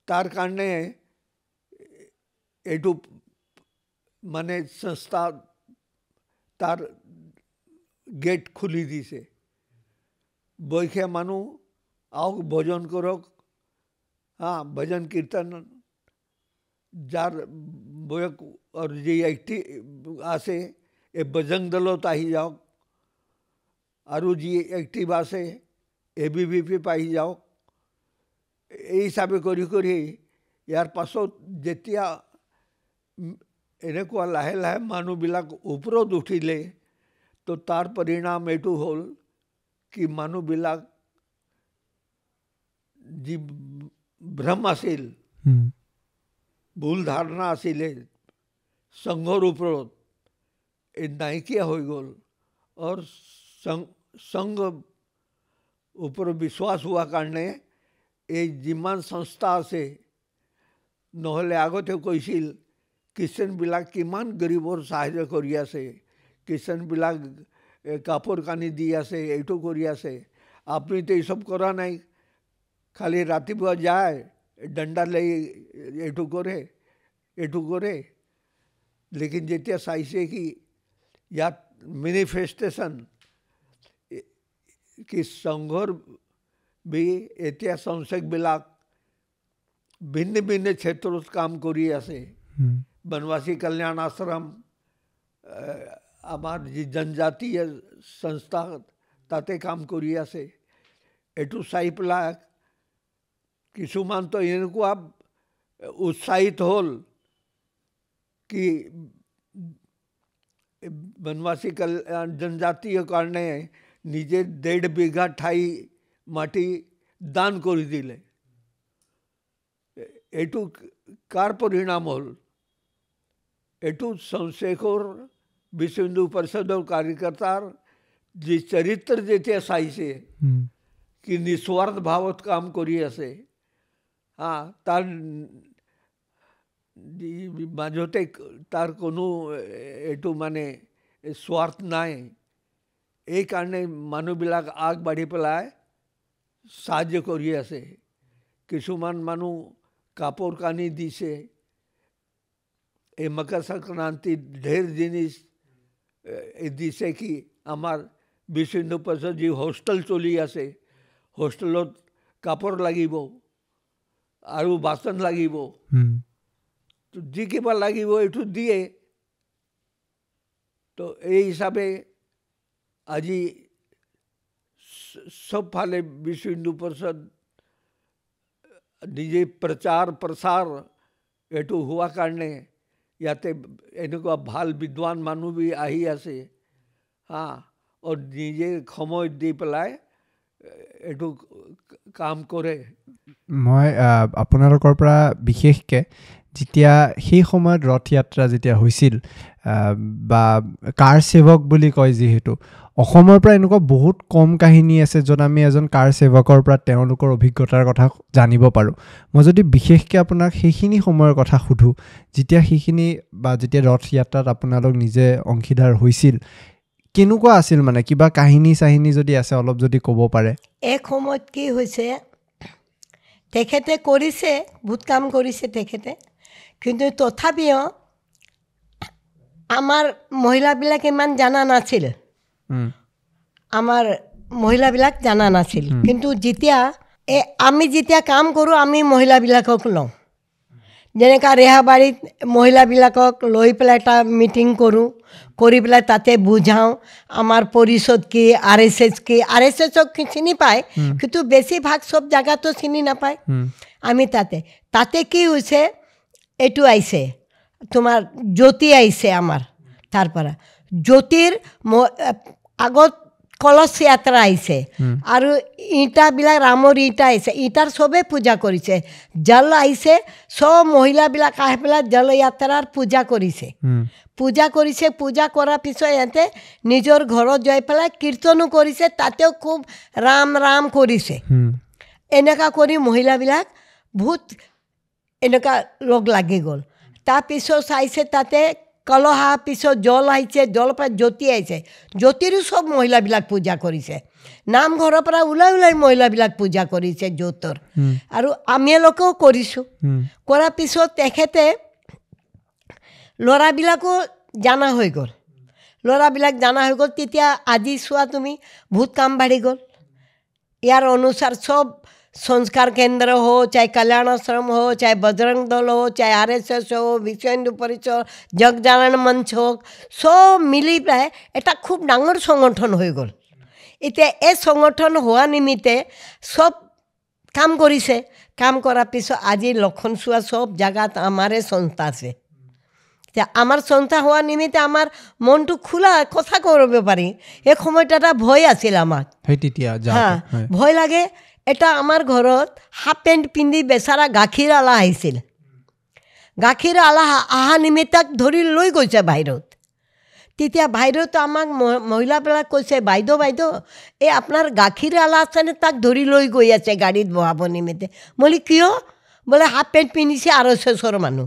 তাৰ কাৰণে এইটো মানে সংস্থা তাৰ গেট খুলি দিছে। বয়সীয়া মানুহ আহক ভজন কৰক হা ভজন কীৰ্তন যাৰ বয়স আৰু যি এক্টিভ আছে এই বজৰং দলত আহি যাওক আৰু যি এক্টিভ আছে এ বি বি পি পাই যাওক এই হিচাপে কৰি কৰি ইয়াৰ পাছত যেতিয়া উম, এনেকুৱা লাহে লাহে মানুহবিলাক ওপৰত উঠিলে তো তাৰ পৰিণাম এইটো হ'ল कि मनुबिला जी ब्रह्म असेल हम्म। भूल धारणा असेल संघर उपरोत नायकिया हो गोल और संग संग ऊपर विश्वास हुआ कारण ये जिमान संस्था से नहले आगते कैसी किशन बिलाक किमान गरीबों सहाय कर किशन बिलाक এ, কাপোৰ কানি দি আছে এইটো কৰি আছে আপুনিতো এইসব কৰা নাই খালি ৰাতিপুৱা যায় ডণ্ডা লৈ এইটো কৰে এইটো কৰে লেকিন যেতিয়া চাইছে কি ইয়াত মেনিফেষ্টেশ্যন কি সংঘৰ বি এতিয়া সংসদবিলাক ভিন্ন ভিন্ন ক্ষেত্ৰত কাম কৰি আছে হুম, বনবাসী কল্যাণ আশ্ৰম এ, আমাৰ যি জনজাতীয় সংস্থা তাতে কাম কৰি আছে এইটো চাই পেলাই কিছুমানতো এনেকুৱা উৎসাহিত হ'ল কি বনবাসী কল্যাণ জনজাতীয় কাৰণে নিজে ডেৰ বিঘা ঠাই মাটি দান কৰি দিলে এ- এইটো কাৰ পৰিণাম হ'ল এইটো চন্দ্ৰশেখৰ বিশ্ব হিন্দু পৰিষদৰ কাৰ্যকৰ্তাৰ যি চৰিত্ৰ যেতিয়া চাইছে হুম, কি নিস্বাৰ্থ ভাৱত কাম কৰি আছে হা তাৰ যি মাজতে তাৰ কোনো এইটো মানে স্বাৰ্থ নাই এইকাৰণে মানুহবিলাক আগবাঢ়ি পেলাই সাহায্য কৰি আছে কিছুমান মানুহ কাপোৰ কানি দিছে এই মকৰ সংক্ৰান্তিত ঢেৰ জিনিস এ, দিছে কি আমাৰ হিন্দু পৰিষদ যি হোষ্টেল চলি আছে হোষ্টেলত কাপোৰ লাগিব আৰু বাচন লাগিব যি কিবা লাগিব এইটো দিয়ে তো এই হিচাপে আজি চবফালে বিশ্ব হিন্দু পৰিষদ নিজে প্ৰচাৰ প্ৰসাৰ এইটো হোৱা কাৰণে ইয়াতে এনেকুৱা ভাল বিদ্বান মানুহ বি আহি আছে হা নিজে সময় দি পেলাই এইটো কাম কৰে। মই আপোনালোকৰ পৰা বিশেষকৈ যেতিয়া সেই সময়ত ৰথ যাত্ৰা যেতিয়া হৈছিল বা কাৰ সেৱক বুলি কয় যিহেতু অসমৰ পৰা এনেকুৱা বহুত কম কাহিনী আছে য'ত আমি এজন কাৰ সেৱকৰ পৰা তেওঁলোকৰ অভিজ্ঞতাৰ কথা জানিব পাৰোঁ। মই যদি বিশেষকৈ আপোনাক সেইখিনি সময়ৰ কথা সুধোঁ যেতিয়া সেইখিনি বা যেতিয়া ৰথ যাত্ৰাত আপোনালোক নিজে অংশীদাৰ হৈছিল কেনেকুৱা আছিল মানে? কিবা কাহিনী চাহিনী যদি আছে অলপ যদি ক'ব পাৰে। এক সময়ত কি হৈছে তেখেতে কৰিছে বহুত কাম কৰিছে তেখেতে। কিন্তু তথাপিও আমাৰ মহিলাবিলাক ইমান জানা নাছিল। আমাৰ মহিলাবিলাক জানা নাছিল। কিন্তু যেতিয়া এই আমি যেতিয়া কাম কৰোঁ আমি মহিলাবিলাকক লওঁ। যেনেকুৱা ৰেহাবাৰীত মহিলাবিলাকক লৈ পেলাই এটা মিটিং কৰোঁ কৰি পেলাই তাতে বুজাওঁ আমাৰ পৰিষদ কি আৰ এছ এছ কি আৰ এছ এছক চিনি পায় কিন্তু বেছিভাগ চব জেগাতো চিনি নাপায়। আমি তাতে তাতে কি হৈছে এইটো আহিছে তোমাৰ জ্যোতি আহিছে আমাৰ তাৰ পৰা। জ্যোতিৰ আগত কলচ যাত্ৰা আহিছে আৰু ইটাবিলাক ৰামৰ ইটা আহিছে ইটাৰ চবেই পূজা কৰিছে। জল আহিছে চব মহিলাবিলাক আহি পেলাই জল যাত্ৰাৰ পূজা কৰিছে। পূজা কৰিছে পূজা কৰাৰ পিছত ইহঁতে নিজৰ ঘৰত যাই পেলাই কীৰ্তনো কৰিছে তাতেও খুব ৰাম ৰাম কৰিছে। এনেকুৱা কৰি মহিলাবিলাক বহুত এনেকুৱা লগ লাগি গ'ল। তাৰপিছত চাইছে তাতে কলহ পিছত জল আহিছে জলৰ পৰা জ্যোতি আহিছে। জ্যোতিৰো চব মহিলাবিলাক পূজা কৰিছে। নামঘৰৰ পৰা ওলাই ওলাই মহিলাবিলাক পূজা কৰিছে জ্যোতৰ। আৰু আমিলোকেও কৰিছোঁ। উম, কৰাৰ পিছত তেখেতে ল'ৰাবিলাকো জানা হৈ গ'ল। ল'ৰাবিলাক জানা হৈ গ'ল তেতিয়া আজি চোৱা তুমি বহুত কাম বাঢ়ি গ'ল। ইয়াৰ অনুসাৰ চব संस्कार केंद्र हो चाहे कल्याण आश्रम हो चाहे बजरंग दल हो चाहे आर एस एस हो विश्व हिंदू परिचय जगजारायण मंच हो सब मिली पे एट खूब डांगर संगठन हो गल इतना ये संगठन हवा निमित्ते सब কাম কৰিছে কাম কৰাৰ পিছত আজি লক্ষণচুৱা চব জেগাত আমাৰে সংস্থা আছে এতিয়া আমাৰ সংস্থা হোৱা নিমিত্তে আমাৰ মনটো খোলা কথা কৰিব পাৰি সেই সময়ত এটা ভয় আছিল আমাক হা ভয় লাগে এটা আমাৰ ঘৰত হাফ পেণ্ট পিন্ধি বেচাৰা গাখীৰ আলা আহিছিল। গাখীৰ আলা অহা নিমিত্তক ধৰি লৈ গৈছে বাহিৰত। তেতিয়া বাহিৰত আমাক মহিলাবিলাক কৈছে বাইদেউ বাইদেউ এই আপোনাৰ গাখীৰ আলা আছেনে তাক ধৰি লৈ গৈ আছে গাড়ীত বহাব নিমিত্তে? মই কিয়? বোলে হাফ পেণ্ট পিন্ধিছে এছৰ মানুহ।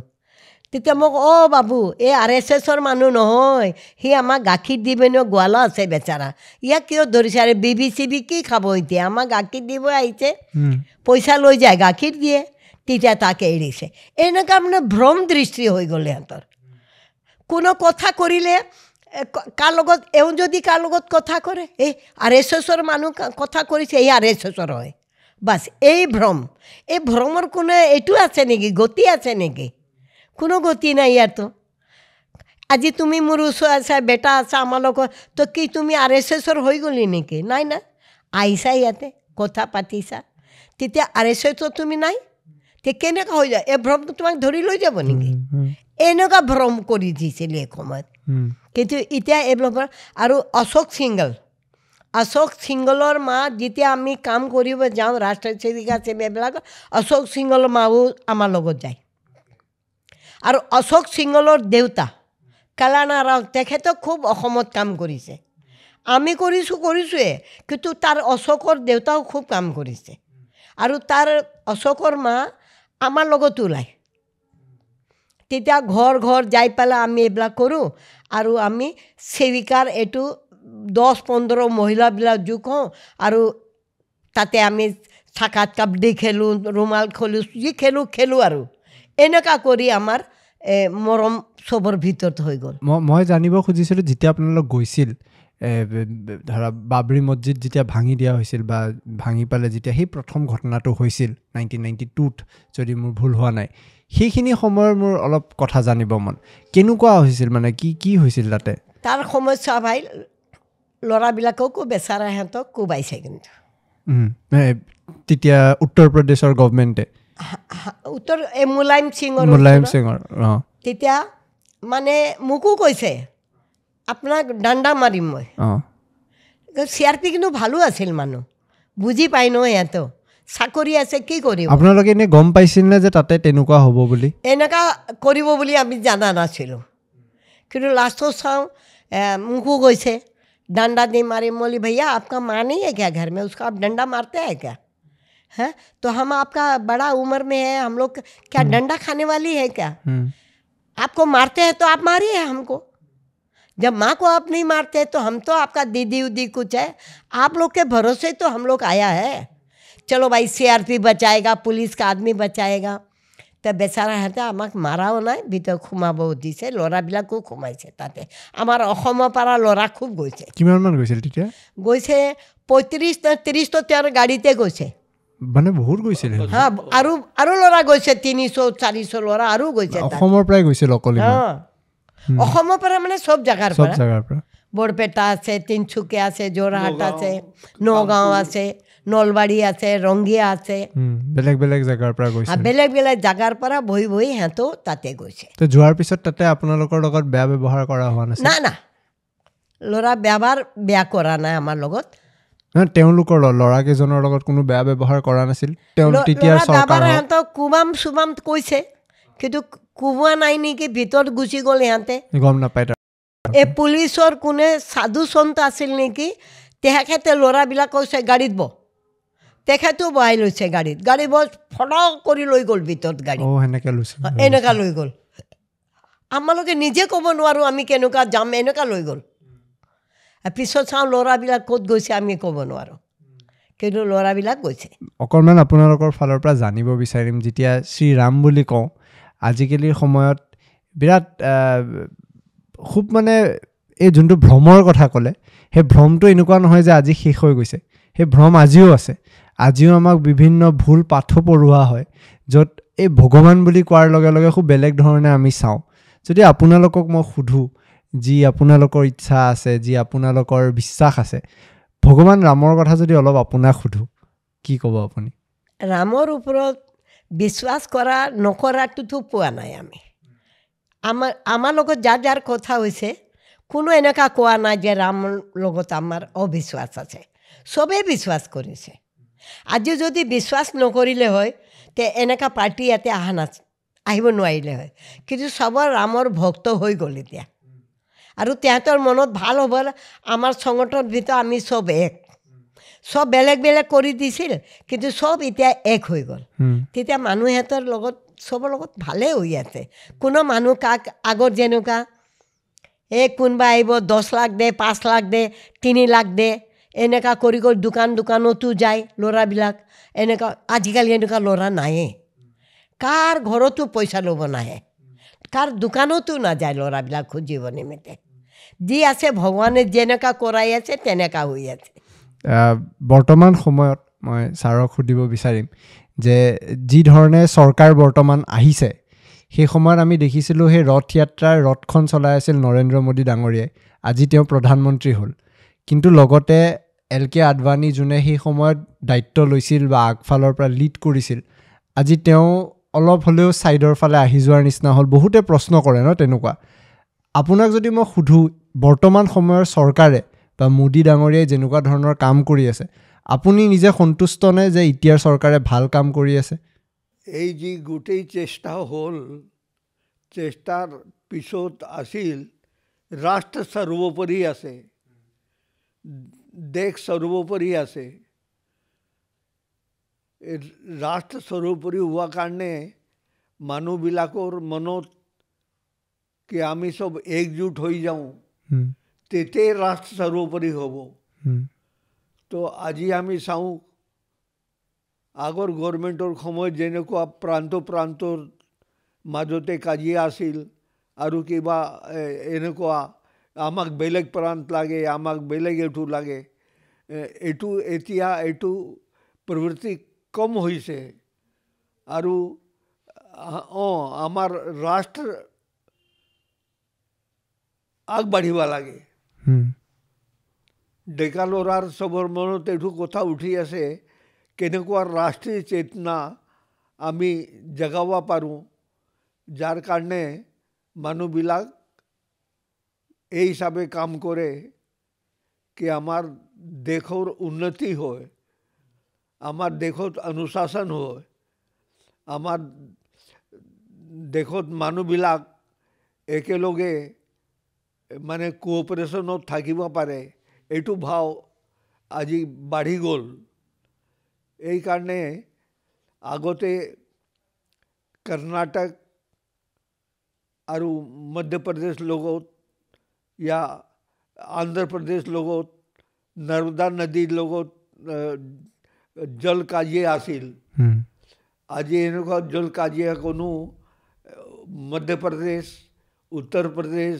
তেতিয়া মোক অ' বাবু এই আৰ এছ এছৰ মানুহ নহয়। সি আমাক গাখীৰ দিব ন গোৱালা আছে বেচাৰা। ইয়াক কিয় ধৰিছে? আৰু বি বি চি বি কি খাব এতিয়া? আমাক গাখীৰ দিব আহিছে। পইচা লৈ যায় গাখীৰ দিয়ে। তেতিয়া তাকে এৰিছে। এনেকুৱা মানে ভ্ৰম দৃষ্টি হৈ গ'ল সিহঁতৰ। কোনো কথা কৰিলে কাৰ লগত এওঁ যদি কাৰ লগত কথা কৰে এই আৰ এছ এছৰ মানুহ কথা কৰিছে এই আৰ এছ এছৰ হয়। বাছ এই ভ্ৰম। এই ভ্ৰমৰ কোনো এইটো আছে নেকি? গতি আছে নেকি? কোনো গতি নাই ইয়াতো। আজি তুমি মোৰ ওচৰত আছা বেটা আছা আমাৰ লগত তো কি তুমি আৰ এছ এছৰ হৈ গ'লি নেকি? নাই না। আহিছা ইয়াতে কথা পাতিছা। তেতিয়া আৰ এছ এছৰ তুমি নাই? তে কেনেকুৱা হৈ যায়? এই ভ্ৰমটো তোমাক ধৰি লৈ যাব নেকি? এনেকুৱা ভ্ৰম কৰি দিছিল এই সময়ত। কিন্তু এতিয়া এইবিলাক আৰু অশোক সিংগল। অশোক সিংগলৰ মা যেতিয়া আমি কাম কৰিব যাওঁ ৰাষ্ট্ৰীয় সেৱিকা সেৱাবিলাক অশোক সিংগলৰ মাও আমাৰ লগত যায়। আৰু অশোক সিংগলৰ দেউতা কালানা ৰাও তেখেতক খুব অসমত কাম কৰিছে। আমি কৰিছোঁ কৰিছোঁৱে কিন্তু তাৰ অশোকৰ দেউতাও খুব কাম কৰিছে। আৰু তাৰ অশোকৰ মা আমাৰ লগত ওলায় তেতিয়া ঘৰ ঘৰ যাই পেলাই আমি এইবিলাক কৰোঁ আৰু আমি সেৱিকাৰ এইটো দহ পোন্ধৰ মহিলাবিলাক যোগ হওঁ আৰু তাতে আমি চাকাত কাবাডী খেলোঁ ৰুমাল খেলোঁ যি খেলোঁ খেলোঁ আৰু। এনেকুৱা কৰি আমাৰ মৰম চবৰ ভিতৰত হৈ গ'ল। মই জানিব খুজিছিলোঁ যেতিয়া আপোনালোক গৈছিল ধৰা বাবৰি মছজিদ যেতিয়া ভাঙি দিয়া হৈছিল বা ভাঙি পালে যেতিয়া সেই প্ৰথম ঘটনাটো হৈছিল নাইনটিন নাইণ্টি টুত যদি মোৰ ভুল হোৱা নাই সেইখিনি সময়ৰ মোৰ অলপ কথা জানিব মন। কেনেকুৱা হৈছিল মানে কি কি হৈছিল তাতে? তাৰ সমস্যা ভাই ল'ৰাবিলাককো বেচাৰা সিহঁতক কোবাইছে কিন্তু। তেতিয়া উত্তৰ প্ৰদেশৰ গভমেণ্টে উত্তৰ এই মুলায়ম সিঙৰ মুলায়ম সিঙৰ অঁ। তেতিয়া মানে মোকো কৈছে আপোনাক দাণ্ডা মাৰিম মই। অঁ। চি আৰ পি কিন্তু ভালো আছিল মানুহ। বুজি পায় ন সিহঁতেও চাকৰি আছে কি কৰিব? আপোনালোকে এনেই গম পাইছিল নে যে তাতে তেনেকুৱা হ'ব বুলি? এনেকুৱা কৰিব বুলি আমি জানা নাছিলোঁ। কিন্তু লাষ্টত চাওঁ মোকো কৈছে দাণ্ডা দি মাৰিম বুলি ভাইয়া আপোনাৰ মানেই একে ঘৰ মেচকা আপ দাণ্ডা মাৰতে একে हैं क्या हैं तो हम आपका बड़ा उम्र में है हम लोग क्या डंडा खाने वाली है क्या हम्म, आपको मारते हैं तो आप मारिए हमको जब माँ को आप नहीं मारते तो हम तो आपका दीदी उदी कुछ है आप लोग के भरोसे तो हम लोग आया है चलो भाई सीआरपी बचाएगा पुलिस का आदमी बचाएगा তে বেচাৰা সিহঁতে আমাক মাৰাও নাই ভিতৰত সোমাবও দিছে ল'ৰাবিলাকো সোমাইছে তাতে আমাৰ অসমৰ পৰা ল'ৰা খুব গৈছে কিমানমান গৈছিল তেতিয়া গৈছে পঁয়ত্ৰিছ নে ত্ৰিছটো তেওঁৰ গাড়ীতে গৈছে মানে বহুত গৈছিল আৰু আৰু ল'ৰা গৈছে তিনিশ চাৰিশ ল'ৰা আৰু গৈছে। অসমৰ পৰাই গৈছিল অকল অসমৰ পৰা মানে চব জেগাৰ চব পৰা। জেগাৰ পৰা। বৰপেটা আছে তিনিচুকীয়া আছে যোৰহাট আছে নগাঁও আছে নলবাৰী আছে ৰংগীয়া আছে। বেলেগ বেলেগ জেগাৰ পৰা গৈছিল বেলেগ বেলেগ জেগাৰ পৰা বহি বহি সিহঁতেও তাতে গৈছে। তো যোৱাৰ পিছত তাতে আপোনালোকৰ লগত বেয়া ব্যৱহাৰ কৰা হোৱা নাছিল? না না। ল'ৰা ব্যৱহাৰ বেয়া কৰা নাই আমাৰ লগত। নহয়, তেওঁলোকৰ ল'ৰাকেইজনৰ লগত কোনো বেয়া ব্যৱহাৰ কৰা নাছিল। তেওঁ ল'ৰা চৰকাৰ সিহঁতক কুমাম চুমাম কৈছে। কিন্তু কোবোৱা নাই নেকি ভিতৰত গুচি গ'ল সিহঁতে। গম নাপায় এই পুলিচৰ কোনে সাধু সন্ত আছিল নেকি তেখেতে ল'ৰাবিলাক কৈছে গাড়ীত ব। তেখেতেও বহাই লৈছে গাড়ীত। গাড়ী বছ ফটক কৰি লৈ গ'ল ভিতৰত গাড়ী। লৈছিল এনেকুৱা লৈ গ'ল। আমালোকে নিজে ক'ব নোৱাৰোঁ আমি কেনেকুৱা যাম এনেকুৱা লৈ গ'ল। পিছত চাওঁ ল'ৰাবিলাক ক'ত গৈছে আমি ক'ব নোৱাৰোঁ কিন্তু ল'ৰাবিলাক গৈছে। অকণমান আপোনালোকৰ ফালৰ পৰা জানিব বিচাৰিম যেতিয়া শ্ৰীৰাম বুলি কওঁ আজিকালিৰ সময়ত বিৰাট খুব মানে এই যোনটো ভ্ৰমৰ কথা ক'লে সেই ভ্ৰমটো এনেকুৱা নহয় যে আজি শেষ হৈ গৈছে। সেই ভ্ৰম আজিও আছে। আজিও আমাক বিভিন্ন ভুল পাঠো পঢ়োৱা হয় য'ত এই ভগৱান বুলি কোৱাৰ লগে লগে খুব বেলেগ ধৰণে আমি চাওঁ। যদি আপোনালোকক মই সোধোঁ যি আপোনালোকৰ ইচ্ছা আছে যি আপোনালোকৰ বিশ্বাস আছে ভগৱান ৰামৰ কথা যদি অলপ আপোনাক সোধোঁ কি ক'ব আপুনি? ৰামৰ ওপৰত বিশ্বাস কৰা নকৰাটোতো পোৱা নাই আমি। আমাৰ আমাৰ লগত যাৰ যাৰ কথা হৈছে কোনো এনেকুৱা কোৱা নাই যে ৰামৰ লগত আমাৰ অবিশ্বাস আছে। চবেই বিশ্বাস কৰিছে। আজি যদি বিশ্বাস নকৰিলে হয় তে এনেকুৱা পাৰ্টি ইয়াতে অহা নাচ আহিব নোৱাৰিলে হয়। কিন্তু চবৰ ৰামৰ ভক্ত হৈ গ'ল এতিয়া। আৰু তেহেঁতৰ মনত ভাল হ'ব আমাৰ সংগঠনৰ ভিতৰত আমি চব এক। চব বেলেগ বেলেগ কৰি দিছিল কিন্তু চব এতিয়া এক হৈ গ'ল। তেতিয়া মানুহ সিহঁতৰ লগত চবৰ লগত ভালেই হৈ আছে। কোনো মানুহ কাক আগত যেনেকুৱা এই কোনোবা আহিব দহ লাখ দে পাঁচ লাখ দে তিনি লাখ দে এনেকুৱা কৰি কৰি দোকান দোকানতো যায় ল'ৰাবিলাক। এনেকুৱা আজিকালি এনেকুৱা ল'ৰা নায়ে কাৰ ঘৰতো পইচা ল'ব নাহে। কাৰ দোকানতো নাযায় ল'ৰাবিলাক খুজিব নিমিত্তে। যি আছে ভগৱানে যেনেকুৱা কৰাই আছে তেনেকুৱা হৈ আছে। বৰ্তমান সময়ত মই ছাৰক সুধিব বিচাৰিম যে যি ধৰণে চৰকাৰ বৰ্তমান আহিছে সেই সময়ত আমি দেখিছিলোঁ সেই ৰথ যাত্ৰাৰ ৰথখন চলাই আছিল নৰেন্দ্ৰ মোদী ডাঙৰীয়াই। আজি তেওঁ প্ৰধানমন্ত্ৰী হ'ল। কিন্তু লগতে এল কে আদৱানী যোনে সেই সময়ত দায়িত্ব লৈছিল বা আগফালৰ পৰা লিড কৰিছিল আজি তেওঁ অলপ হ'লেও ছাইডৰ ফালে আহি যোৱাৰ নিচিনা হ'ল। বহুতে প্ৰশ্ন কৰে ন তেনেকুৱা। আপোনাক যদি মই সোধোঁ, বৰ্তমান সময়ৰ চৰকাৰে বা মোদী ডাঙৰীয়াই যেনেকুৱা ধৰণৰ কাম কৰি আছে, আপুনি নিজে সন্তুষ্ট নে যে এতিয়াৰ চৰকাৰে ভালো কাম কৰি আছে? এই যি গোটেই চেষ্টা হ'ল, চেষ্টাৰ পিছত আছিল, ৰাষ্ট্ৰ সৰ্বোপৰি আছে, দেশ সৰ্বোপৰি আছে। ৰাষ্ট্ৰ সৰ্বোপৰি হোৱা কাৰণে মানুহবিলাকৰ মনত কি আমি চব একজোট হৈ যাওঁ হুম, তেতিয়াই ৰাষ্ট্ৰ সৰ্বোপৰি হ'ব হুম, তো আজি আমি চাওঁ আগৰ গভৰ্ণমেণ্টৰ সময়ত যেনেকুৱা প্ৰান্ত প্ৰান্তৰ মাজতে কাজিয়া আছিল আৰু কিবা এ, এনেকুৱা আমাক বেলেগ প্ৰান্ত লাগে আমাক বেলেগ এইটো লাগে এ, এইটো এতিয়া এইটো প্ৰবৃত্তি কম হৈছে আৰু আ- অঁ আমাৰ ৰাষ্ট্ৰ আগবাঢ়িব লাগে হুম, ডেকা ল'ৰাৰ চবৰ মনত এইটো কথা উঠি আছে কেনেকুৱা ৰাষ্ট্ৰীয় চেতনা আমি জগাব পাৰোঁ যাৰ কাৰণে মানুহবিলাক এই হিচাপে কাম কৰে কি আমাৰ দেশৰ উন্নতি হয় আমাৰ দেশত অনুশাসন হয় আমাৰ দেশত মানুহবিলাক একেলগে মানে কোঅপাৰেশ্যনত থাকিব পাৰে এইটো ভাৱ আজি বাঢ়ি গ'ল এইকাৰণে আগতে কৰ্ণাটক আৰু মধ্যপ্ৰদেশ লগত या आंध्र प्रदेश লগত নৰ্মদা নদীৰ লগত আহ, জল কাজিয়া আছিল হুম, আজি এনেকুৱা জল কাজিয়া কোনো মধ্যপ্ৰদেশ উত্তৰ প্ৰদেশ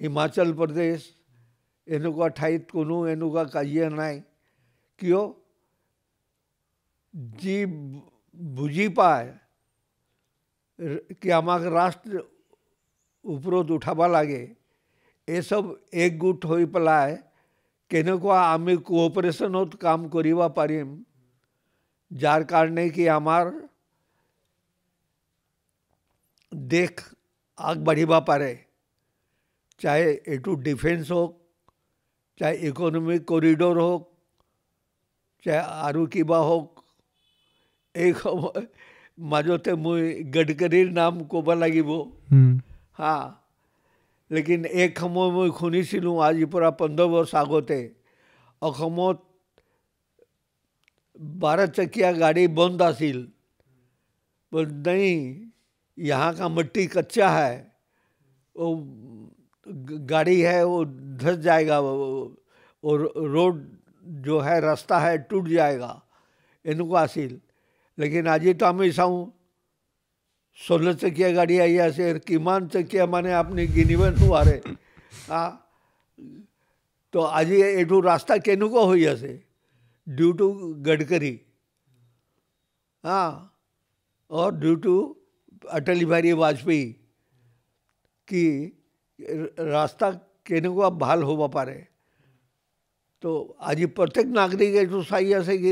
हिमाचल प्रदेश एनेकवा ठाईत कोनो एनेकवा काजिए नाय कियो? जी बुझी पाए, कि आमक राष्ट्र ऊपर उठाबा लगे, ए सब एक गुट हो पलाय केनेकवा आमी कोऑपरेशन होत काम पारिम, जार कारणे कि आमार देख आग बढ़िबा पारे। चाहे ए टू डिफेंस हो चाहे इकोनॉमिक कॉरिडोर हो चाहे आरू किबा हो एक माझो मुई गडकरी नाम कब लगे हम्म। हाँ लेकिन एक समय मैं शुनी आज पूरा पंद्रह वर्ष आगते और बारह चकिया गाड़ी बंद आसिल नहीं यहाँ का मट्टी कच्चा है। वो गाड़ी है, वो धस जाएगा, वो रोड जो है, रास्ता है, टूट जाएगा। इनको हासिल लेकिन आज ही तो हमेशा हूँ। सोलह चकिया गाड़ी आई है शेर किमान चकिया मैंने अपनी गिनीवन हुआ रे। हाँ। तो आज एठू रास्ता केनु को हुई हसे ड्यू टू गडकरी। हाँ। और ड्यू टू अटल बिहारी वाजपेयी की কি ৰাস্তা কেনেকুৱা ভাল হ'ব পাৰে তো আজি প্ৰত্যেক নাগৰিক এইটো চাই আছে কি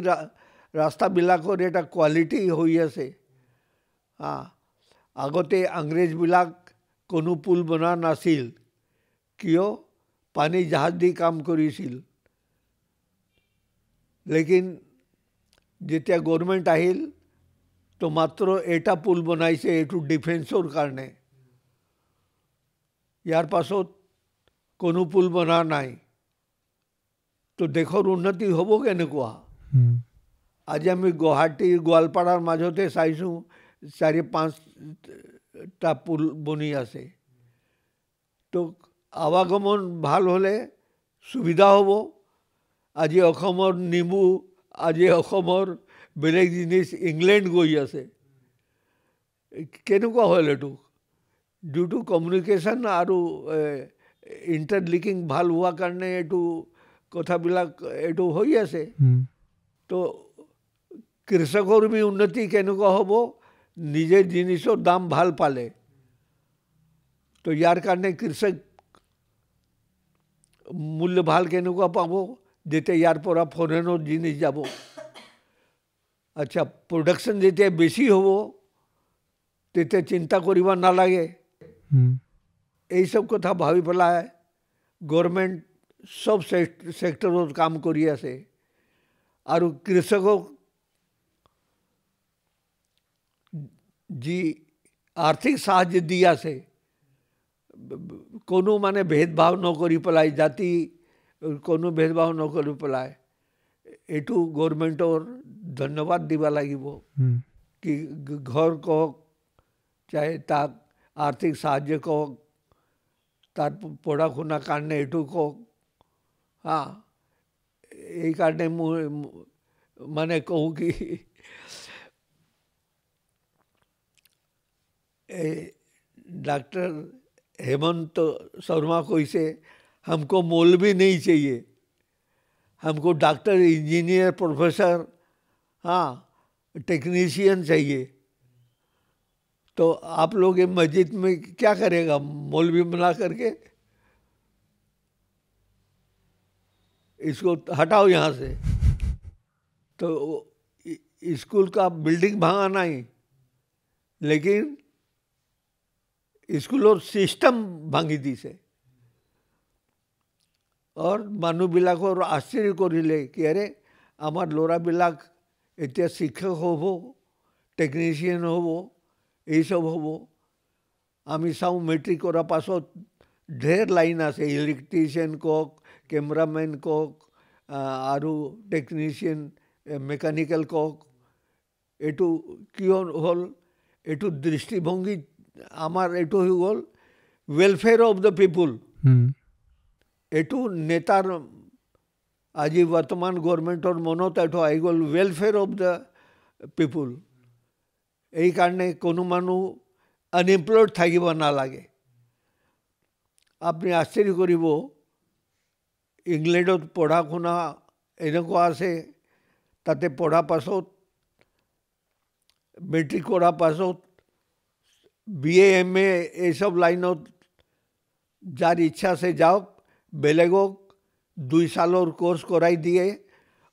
ৰাস্তাবিলাকৰ এটা কোৱালিটি হৈ আছে হা আগতে ইংৰেজবিলাক কোনো পুল বনোৱা নাছিল কিয় পানী জাহাজ দি কাম কৰিছিল লেকিন যেতিয়া গভৰ্ণমেণ্ট আহিল তো মাত্ৰ এটা পুল বনাইছে এইটো ডিফেন্সৰ কাৰণে ইয়াৰ পাছত কোনো পুল বনোৱা নাই। তো দেশৰ উন্নতি হ'ব কেনেকুৱা? আজি আমি গুৱাহাটী গোৱালপাৰাৰ মাজতে চাইছোঁ চাৰি পাঁচটা পুল বনি আছে। তো আৱাগমন ভাল হ'লে সুবিধা হ'ব। আজি অসমৰ নেমু আজি অসমৰ বেলেগ জিনিস ইংলেণ্ড গৈ আছে। কেনেকুৱা হ'ল এইটো? ডিউ টু কমিউনিকেশ্যন আৰু ইণ্টাৰলিংকিং ভাল হোৱাৰ কাৰণে এইটো কথাবিলাক এইটো হৈ আছে তো কৃষকৰ বি উন্নতি কেনেকুৱা হ'ব নিজে জিনিসৰ দাম ভাল পালে তো ইয়াৰ কাৰণে কৃষক মূল্য ভাল কেনেকুৱা পাব যেতিয়া ইয়াৰ পৰা ফৰেনৰ জিনিস যাব আচ্ছা প্ৰডাকশ্যন যেতিয়া বেছি হ'ব তেতিয়া চিন্তা কৰিব নালাগে এইসব কথা ভাবি পেলাই গভৰ্ণমেণ্ট চব ছেক্টৰত কাম কৰি আছে আৰু কৃষকক যি আৰ্থিক সাহায্য দি আছে কোনো মানে ভেদভাৱ নকৰি পেলাই জাতি কোনো ভেদভাৱ নকৰি পেলাই এইটো গভৰ্ণমেণ্টৰ ধন্যবাদ দিব লাগিব কি ঘৰ কওক চাহে তাক आर्थिक साहाय्यको પોડાખુના કારણે એટુકો को हाँ કારણે कारण मु मैंने कहूँ कि डॉक्टर हेमंत शर्मा को इसे हमको मोल भी नहीं चाहिए। हमको डॉक्टर, इंजीनियर, प्रोफेसर हाँ टेक्नीशियन चाहिए। तो आप लोग ये मस्जिद में क्या करेगा? मौलवी बना करके? इसको हटाओ यहाँ से। तो स्कूल का बिल्डिंग भांगाना ही। लेकिन स्कूल और सिस्टम भांगी दी से। और मानू बिलाक और आश्चर्य को रिले कि अरे हमार लोरा बिलाक इतना शिक्षक हो वो, टेक्नीशियन हो वो এইসব হ'ব। আমি চাওঁ মেট্ৰিক কৰাৰ পাছত ঢেৰ লাইন আছে ইলেক্ট্ৰিচিয়ান কওক কেমেৰামেন কওক আৰু টেকনিচিয়ান মেকানিকেল কওক। এইটো কিয় হ'ল? এইটো দৃষ্টিভংগী আমাৰ এইটো হৈ গ'ল ৱেলফেয়াৰ অফ দ্য পিপুল এইটো নেতাৰ আজি বৰ্তমান গভৰ্ণমেণ্টৰ মনত এইটো আহি গ'ল ৱেলফেয়াৰ অফ দ্য পিপুল এইকাৰণে কোনো মানুহ আনএমপ্লয়ড থাকিব নালাগে আপুনি আশ্চৰ্য কৰিব ইংলেণ্ডত পঢ়া শুনা এনেকুৱা আছে তাতে পঢ়া পাছত মেট্ৰিক কৰাৰ পাছত বি এ এম এ এইসব লাইনত যাৰ ইচ্ছা আছে যাওক বেলেগক দুই সালৰ কোৰ্চ কৰাই দিয়ে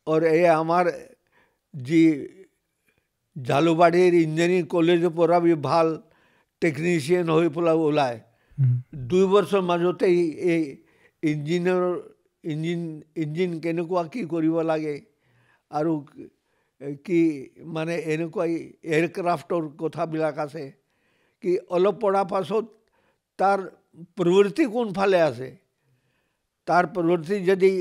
আৰু এই আমাৰ যি জালুবাৰীৰ ইঞ্জিনিয়াৰিং কলেজৰ পৰা বি ভাল টেকনিচিয়ান হৈ পেলাই ওলায়। দুই বছৰ মাজতেই এই ইঞ্জিনিয়াৰ ইঞ্জিন ইঞ্জিন কেনেকুৱা কি কৰিব লাগে আৰু কি মানে এনেকুৱা এয়াৰক্ৰাফ্টৰ কথাবিলাক আছে কি অলপ পঢ়াৰ পাছত তাৰ প্ৰবৃত্তি কোনফালে আছে? তাৰ প্ৰবৃত্তি যদি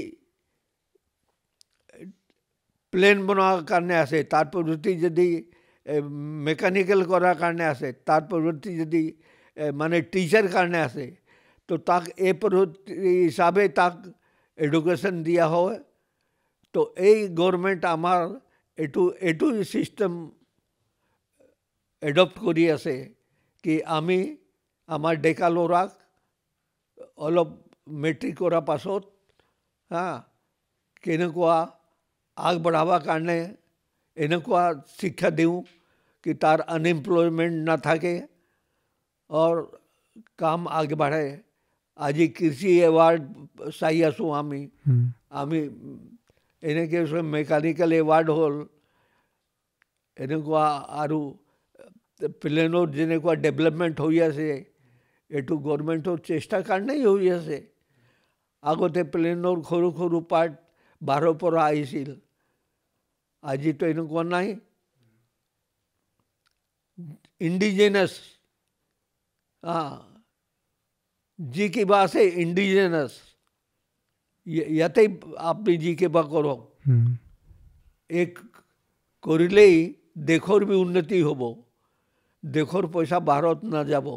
প্লেন বনোৱাৰ কাৰণে আছে তাৰ প্ৰবৃত্তি যদি মেকানিকেল কৰাৰ কাৰণে আছে তাৰ প্ৰবৃত্তি যদি মানে টিচাৰ কাৰণে আছে তো তাক এই পদ্ধতি হিচাপে তাক এডুকেশ্যন দিয়া হয় তো এই গভৰ্ণমেণ্ট আমাৰ এইটো এইটো ছিষ্টেম এডপ্ট কৰি আছে কি আমি আমাৰ ডেকা ল'ৰাক অলপ মেট্ৰিক কৰাৰ পাছত হা কেনেকুৱা आग बढ़ावा कारण इन को शिक्षा दूँ कि तार अनएम्प्लॉयमेंट ना था के और काम आगे बढ़ाए। आज कृषि एवार्ड साई आसो आमी। हम्म। आमी इन्हें के मेकानिकल एवार्ड होल इन को आरु प्लेनो जिन्हें को डेवलपमेंट हुई से एटु गवर्नमेंट चेष्टा कारण ही हुई से। आगोते प्लेनोर खोरु खोरु पार्ट আছে আগতে প্লেনৰ সৰু সৰু পাৰ্ট বাহিৰৰ পৰা আহিছিল আজিতো এনেকুৱা নাই ইণ্ডিজেনাছ যি কিবা আছে ইণ্ডিজেনাছ ইয়াতেই আপুনি যি কিবা কৰক এক কৰিলেই দেশৰ বি উন্নতি হ'ব দেশৰ পইচা বাহিৰত নাযাব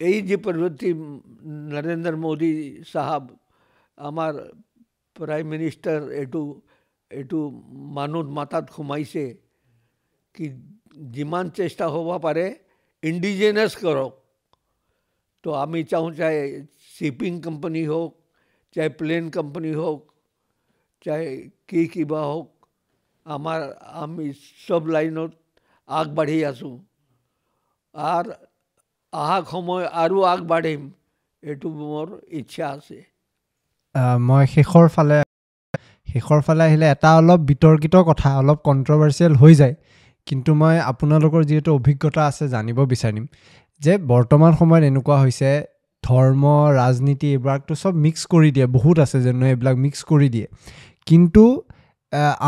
এই যে প্ৰবৃত্তি নৰেন্দ্ৰ মোদী પ્રાઇમ મિનિસ્ટર એટું એટું मत માતાત ખુમાઈશે કે જીમાન ચેષ્ટા હોવા પારે ઇન્ડિજિનસ કરો तो आम चाहूँ चाहे शिपिंग कंपनी हो चाहे प्लेन कंपनी हो चाहे की किबा हो हमार हम सब लाइनों आग बढ़ी आसूँ आर आहाक हम आरू आग बढ़ीम एटू मोर इच्छा से মই শেষৰ ফালে শেষৰ ফালে আহিলে এটা অলপ বিতৰ্কিত কথা অলপ কণ্ট্ৰভাৰ্চিয়েল হৈ যায়। কিন্তু মই আপোনালোকৰ যিহেতু অভিজ্ঞতা আছে জানিব বিচাৰিম যে বৰ্তমান সময়ত এনেকুৱা হৈছে ধৰ্ম ৰাজনীতি এইবিলাকতো চব মিক্স কৰি দিয়ে বহুত আছে যেনে এইবিলাক মিক্স কৰি দিয়ে। কিন্তু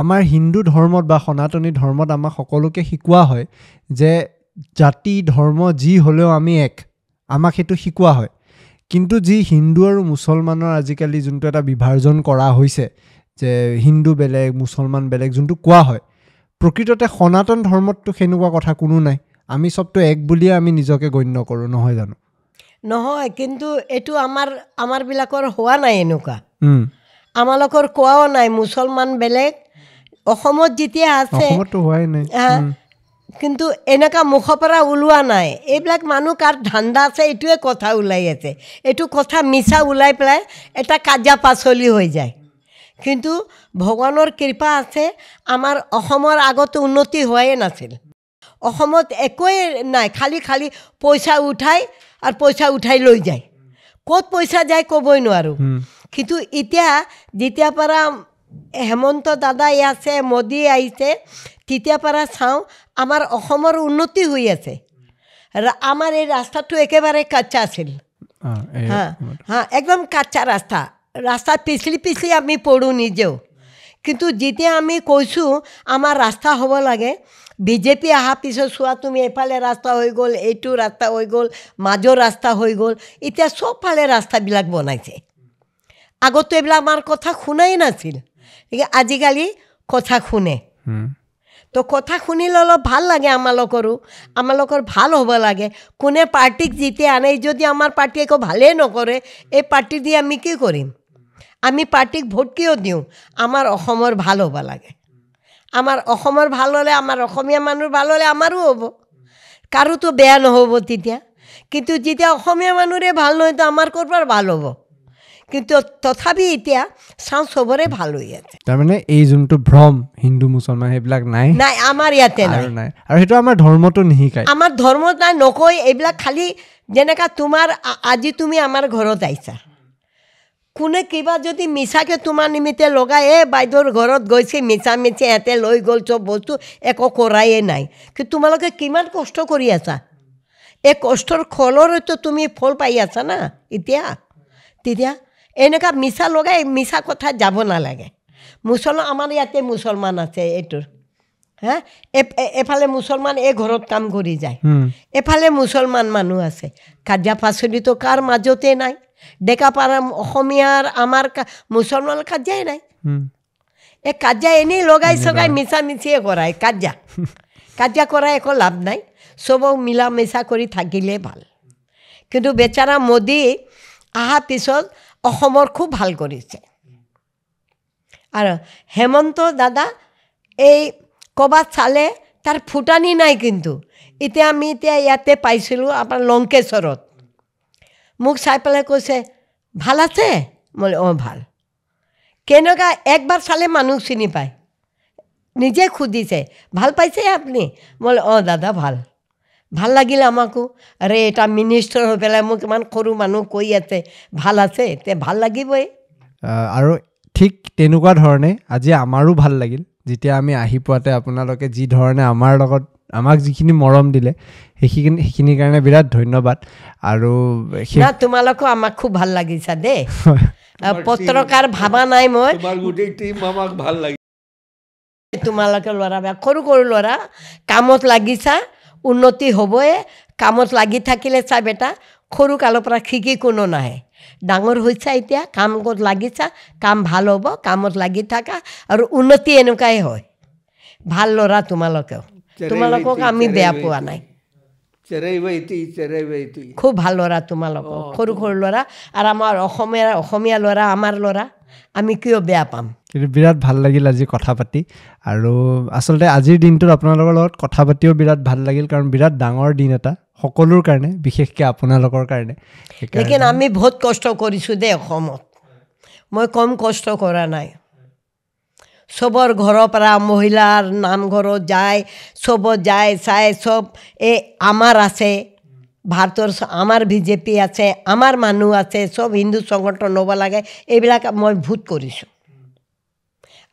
আমাৰ হিন্দু ধৰ্মত বা সনাতনী ধৰ্মত আমাক সকলোকে শিকোৱা হয় যে জাতি ধৰ্ম যি হ'লেও আমি এক আমাক সেইটো শিকোৱা হয়। কিন্তু যি হিন্দু আৰু মুছলমানৰ আজিকালি যোনটো এটা বিভাজন কৰা হৈছে যে হিন্দু বেলেগ মুছলমান বেলেগ যোনটো কোৱা হয় প্ৰকৃততে সনাতন ধৰ্মততো সেনেকুৱা কথা কোনো নাই। আমি চবতো এক বুলিয়ে আমি নিজকে গণ্য কৰোঁ নহয় জানো? নহয় কিন্তু এইটো আমাৰ আমাৰবিলাকৰ হোৱা নাই এনেকুৱা। আমালোকৰ কোৱাও নাই মুছলমান বেলেগ অসমত যেতিয়া আছে কিন্তু এনেকুৱা মুখৰ পৰা ওলোৱা নাই। এইবিলাক মানুহ কাৰ ধান্দা আছে এইটোৱে কথা ওলাই আছে। এইটো কথা মিছা ওলাই পেলাই এটা কাজা পাচলি হৈ যায়। কিন্তু ভগৱানৰ কৃপা আছে আমাৰ অসমৰ আগতে উন্নতি হোৱাই নাছিল। অসমত একোৱেই নাই খালী খালী পইচা উঠাই আৰু পইচা উঠাই লৈ যায়। ক'ত পইচা যায় ক'বই নোৱাৰোঁ। কিন্তু এতিয়া যেতিয়াৰ পৰা হেমন্ত দাদাই আছে মোদী আহিছে তেতিয়াৰ পৰা চাওঁ আমাৰ অসমৰ উন্নতি হৈ আছে আমাৰ এই ৰাস্তাটো একেবাৰে কাচ্চা আছিল। হা হা একদম কাচ্চা ৰাস্তা ৰাস্তা পিছলি পিছলি আমি পঢ়োঁ নিজেও। কিন্তু যেতিয়া আমি কৈছোঁ আমাৰ ৰাস্তা হ'ব লাগে বিজেপি অহাৰ পিছত চোৱা তুমি এইফালে ৰাস্তা হৈ গ'ল এইটো ৰাস্তা হৈ গ'ল মাজৰ ৰাস্তা হৈ গ'ল এতিয়া চবফালে ৰাস্তাবিলাক বনাইছে। আগতো এইবিলাক আমাৰ কথা শুনাই নাছিল। গতিকে আজিকালি কথা শুনে। তো কথা শুনিলে অলপ ভালো লাগে আমালোকৰো আমালোকৰ ভালো হ'ব লাগে। কোনে পাৰ্টিক যেতিয়া আনে, যদি আমাৰ পাৰ্টি একো ভালেই নকৰে, এই পাৰ্টি দি আমি কি কৰিম? আমি পাৰ্টিক ভোট কিয় দিওঁ? আমাৰ অসমৰ ভালো হ'ব লাগে। আমাৰ অসমৰ ভালো হ'লে, আমাৰ অসমীয়া মানুহ ভালো হ'লে আমাৰো হ'ব। কাৰোতো বেয়া নহ'ব তেতিয়া। কিন্তু যেতিয়া অসমীয়া মানুহৰে ভালো নহয়, তো আমাৰ ক'ৰ পৰা ভালো হ'ব? কিন্তু তথাপি এতিয়া চাওঁ চবৰে ভাল হৈ আছে। তাৰমানে এই যোনটো ভ্ৰম হিন্দু মুছলমান সেইবিলাক নাই। নাই আমাৰ ইয়াতে নাই। আৰু সেইটো আমাৰ ধৰ্মটো নিশিকায়। আমাৰ ধৰ্মত নাই নকয় এইবিলাক খালি যেনেকা তোমাৰ আজি তুমি আমাৰ ঘৰত আহিছা। কোনে কিবা যদি মিছাকৈ তোমাৰ নিমিত্তে লগাই এই বাইদেউৰ ঘৰত গৈছে মিছা মিছি এহঁতে লৈ গ'ল চব বস্তু একো কৰায়ে নাই। কিন্তু তোমালোকে কিমান কষ্ট কৰি আছা? এই কষ্টৰ ফলৰতো তুমি ফল পাই আছা না এতিয়া? তেতিয়া এনেকুৱা মিছা লগাই মিছা কথা যাব নালাগে। মুছলমান আমাৰ ইয়াতে মুছলমান আছে এইটোৰ। হা? এফালে মুছলমান এই ঘৰত কাম কৰি যায়। এফালে মুছলমান মানুহ আছে। কাজিয়া পাচলিতো কাৰ মাজতে নাই? ডেকাপাৰা অসমীয়াৰ আমাৰ মুছলমানৰ কাজিয়াই নাই। এই কাজিয়া এনেই লগাই চগাই মিছা মিছিয়ে কৰাই কাজিয়া। কাজিয়া কৰাই একো লাভ নাই। চবক মিলা মিছা কৰি থাকিলে ভাল। কিন্তু বেচাৰা মোদী অহাৰ পিছত অসমৰ খুব ভাল কৰিছে। আৰু হেমন্ত দাদা এই ক'ৰবাত চালে তাৰ ফুটানি নাই কিন্তু। এতিয়া আমি এতিয়া ইয়াতে পাইছিলোঁ আপোনাৰ লংকেশ্বৰত মোক চাই পেলাই কৈছে ভাল আছে? মই অঁ ভাল। কেনেকুৱা একবাৰ চালে মানুহ চিনি পায়। নিজে সুধিছে ভাল পাইছে আপুনি? মই অঁ দাদা ভাল। ভাল লাগিল আমাকো। আৰে এটা মিনিষ্টাৰ হৈ পেলাই মোক ইমান সৰু মানুহ কৈ আছে ভাল আছে তে ভাল লাগিবই। আৰু ঠিক তেনেকুৱা ধৰণে আজি আমাৰো ভাল লাগিল। যেতিয়া আমি আহি পোৱাতে আপোনালোকে যি ধৰণে আমাৰ লগত আমাক যিখিনি মৰম দিলে সেইখিনি সেইখিনিৰ কাৰণে বিৰাট ধন্যবাদ। আৰু তোমালোকো আমাক খুব ভাল লাগিছা দেই। পত্ৰকাৰ ভাবা নাই মই। তোমাৰ গোটেই টিম আমাক ভাল লাগে তোমালোকে ল'ৰা সৰু সৰু ল'ৰা কামত লাগিছা। উন্নতি হ'বই কামত লাগি থাকিলে চা বেটা সৰু কালৰ পৰা শিকি কোনো নাহে। ডাঙৰ হৈছা এতিয়া কামত লাগিছা কাম ভাল হ'ব কামত লাগি থাকা আৰু উন্নতি এনেকুৱাই হয়। ভাল ল'ৰা তোমালোকেও। তোমালোকক আমি বেয়া পোৱা নাই। খুব ভাল ল'ৰা তোমালোকক সৰু সৰু ল'ৰা। আৰু আমাৰ অসমীয়া অসমীয়া ল'ৰা আমাৰ ল'ৰা আমি কিয় বেয়া পাম? কিন্তু বিৰাট ভালো লাগিল আজি কথা পাতি। আৰু আচলতে আজিৰ দিনটোত আপোনালোকৰ লগত কথা পাতিও বিৰাট ভালো লাগিল কাৰণ বিৰাট ডাঙৰ দিন এটা সকলোৰ কাৰণে, বিশেষকৈ আপোনালোকৰ কাৰণে। সেইকাৰণে আমি বহুত কষ্ট কৰিছোঁ দেই অসমত। মই কম কষ্ট কৰা নাই। চবৰ ঘৰৰ পৰা মহিলাৰ নামঘৰত যায় চবত যায়, চাই, চব এই আমাৰ আছে, ভাৰতৰ আমাৰ বিজেপি আছে, আমাৰ মানুহ আছে, চব হিন্দু সংগঠন হ'ব লাগে, এইবিলাক মই ভোট কৰিছোঁ।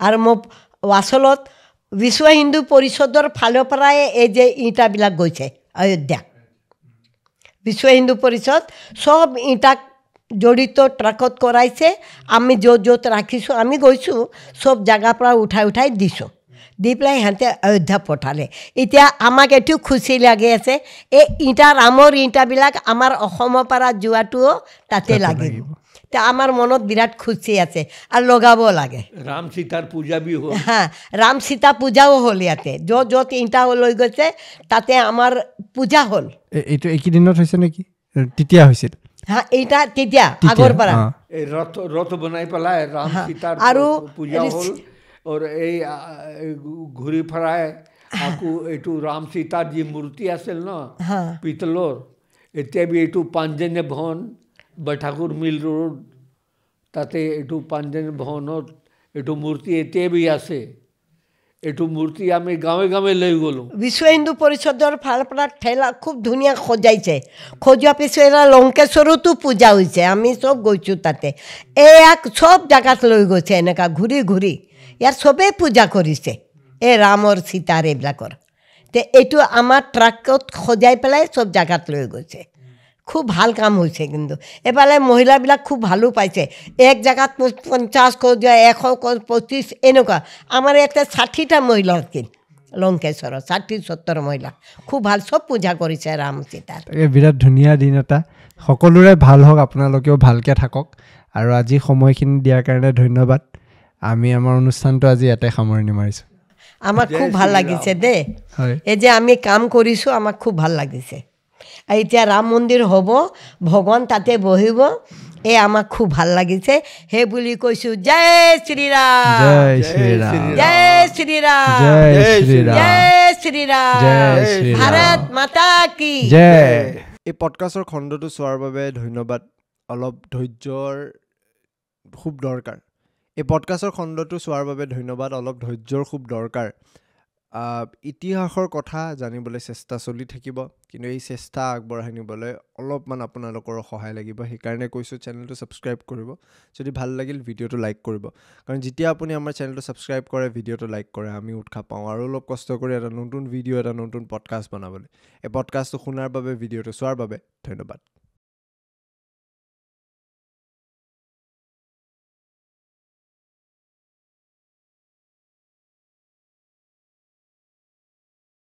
আৰু মোক আচলত বিশ্ব হিন্দু পৰিষদৰ ফালৰ পৰাই এই যে ইটাবিলাক গৈছে অযোধ্যা। বিশ্ব হিন্দু পৰিষদ চব ইটাক জড়িত ট্ৰাকত কৰাইছে আমি য'ত য'ত ৰাখিছোঁ আমি গৈছোঁ চব জেগাৰ পৰা উঠাই উঠাই দিছোঁ। দি পেলাই সিহঁতে অযোধ্যা পঠালে। এতিয়া আমাক এইটো খুচি লাগি আছে এই ইটা ৰামৰ ইটাবিলাক আমাৰ অসমৰ পৰা যোৱাটোও তাতে লাগিব। তে আমাৰ মনত বিৰাট খুচি আছে আৰু লগাব লাগে। ৰাম সীতাৰ পূজা বি হ'ল হা ৰাম সীতা পূজাও হ'ল ইয়াতে। য'ত য'ত ইটা লৈ গৈছে তাতে আমাৰ পূজা হ'ল। এইটো এইকেইদিনত হৈছে নেকি? তেতিয়া হৈছিল। হা এইটা তেতিয়া আগৰ পৰা। ৰথ ৰথ বনাই পেলাই ৰাম সীতাৰ আৰু পূজা হ'ল। আৰু এই ঘূৰি ফুৰাই আকৌ এইটো ৰাম সীতাৰ যি মূৰ্তি আছিল ন পিতলৰ এতিয়া বি এইটো পাঞ্জন্য ভৱন। বঠাকুৰ মিল ৰোড তাতে এইটো পাঞ্জন্য ভৱনত এইটো মূৰ্তি এতিয়া বি আছে। এইটো মূৰ্তি আমি গাঁৱে গাঁৱে লৈ গ'লোঁ। বিশ্ব হিন্দু পৰিষদৰ ফালৰ ঠেলা খুব ধুনীয়া সজাইছে। সজোৱাৰ পিছত এয়া লংকেশ্বৰতো পূজা হৈছে, আমি চব গৈছোঁ তাতে। এয়াক চব জেগাত লৈ গৈছে এনেকুৱা ঘূৰি ঘূৰি। ইয়াত চবেই পূজা কৰিছে এই ৰামৰ সীতাৰ এইবিলাকৰ। তে এইটো আমাৰ ট্ৰাকত সজাই পেলাই চব জেগাত লৈ গৈছে। খুব ভালো কাম হৈছে কিন্তু। এফালে মহিলাবিলাক খুব ভালো পাইছে। এক জেগাত পঞ্চাছ সজোৱা এশ ক- পঁচিছ এনেকুৱা। আমাৰ ইয়াতে ষাঠিটা মহিলা আছিল লংকেশ্বৰত ষাঠি সত্তৰ মহিলা। খুব ভালো চব পূজা কৰিছে ৰাম সীতাৰ। বিৰাট ধুনীয়া দিন এটা। সকলোৰে ভালো হওক আপোনালোকেও ভালকৈ থাকক। আৰু আজি সময়খিনি দিয়াৰ কাৰণে ধন্যবাদ। আমি আমাৰ অনুষ্ঠানটো আজি ইয়াতে সামৰণি মাৰিছোঁ। আমাক খুব ভালো লাগিছে দেই। হয়। এই যে আমি কাম কৰিছোঁ আমাক খুব ভালো লাগিছে। এতিয়া ৰাম মন্দিৰ হ'ব ভগৱান তাতে বহিব এই আমাক খুব ভাল লাগিছে। সেই বুলি কৈছোঁ জয় শ্ৰীৰাম। জয় শ্ৰীৰাম। জয় শ্ৰীৰাম। ভাৰত মাতা কি? জয়। এই পডকাষ্টৰ খণ্ডটো চোৱাৰ বাবে ধন্যবাদ। অলপ ধৈৰ্যৰ খুব দৰকাৰ। এই পডকাষ্টৰ খণ্ডটো চোৱাৰ বাবে ধন্যবাদ। অলপ ধৈৰ্যৰ খুব দৰকাৰ। ইতিহাসৰ কথা জানিবলৈ চেষ্টা চলি থাকিব কিন্তু এই চেষ্টা আগবঢ়াই নিবলৈ অলপমান আপোনালোকৰ সহায় লাগিব। সেইকাৰণে কৈছোঁ চেনেলটো ছাবস্ক্ৰাইব কৰিব। যদি ভাল লাগিল ভিডিঅ'টো লাইক কৰিব। কাৰণ যেতিয়া আপুনি আমাৰ চেনেলটো ছাবস্ক্ৰাইব কৰে ভিডিঅ'টো লাইক কৰে আমি উৎসাহ পাওঁ। আৰু অলপ কষ্ট কৰি এটা নতুন ভিডিঅ' এটা নতুন পডকাষ্ট বনাবলৈ। এই পডকাষ্টটো শুনাৰ বাবে ভিডিঅ'টো চোৱাৰ বাবে ধন্যবাদ।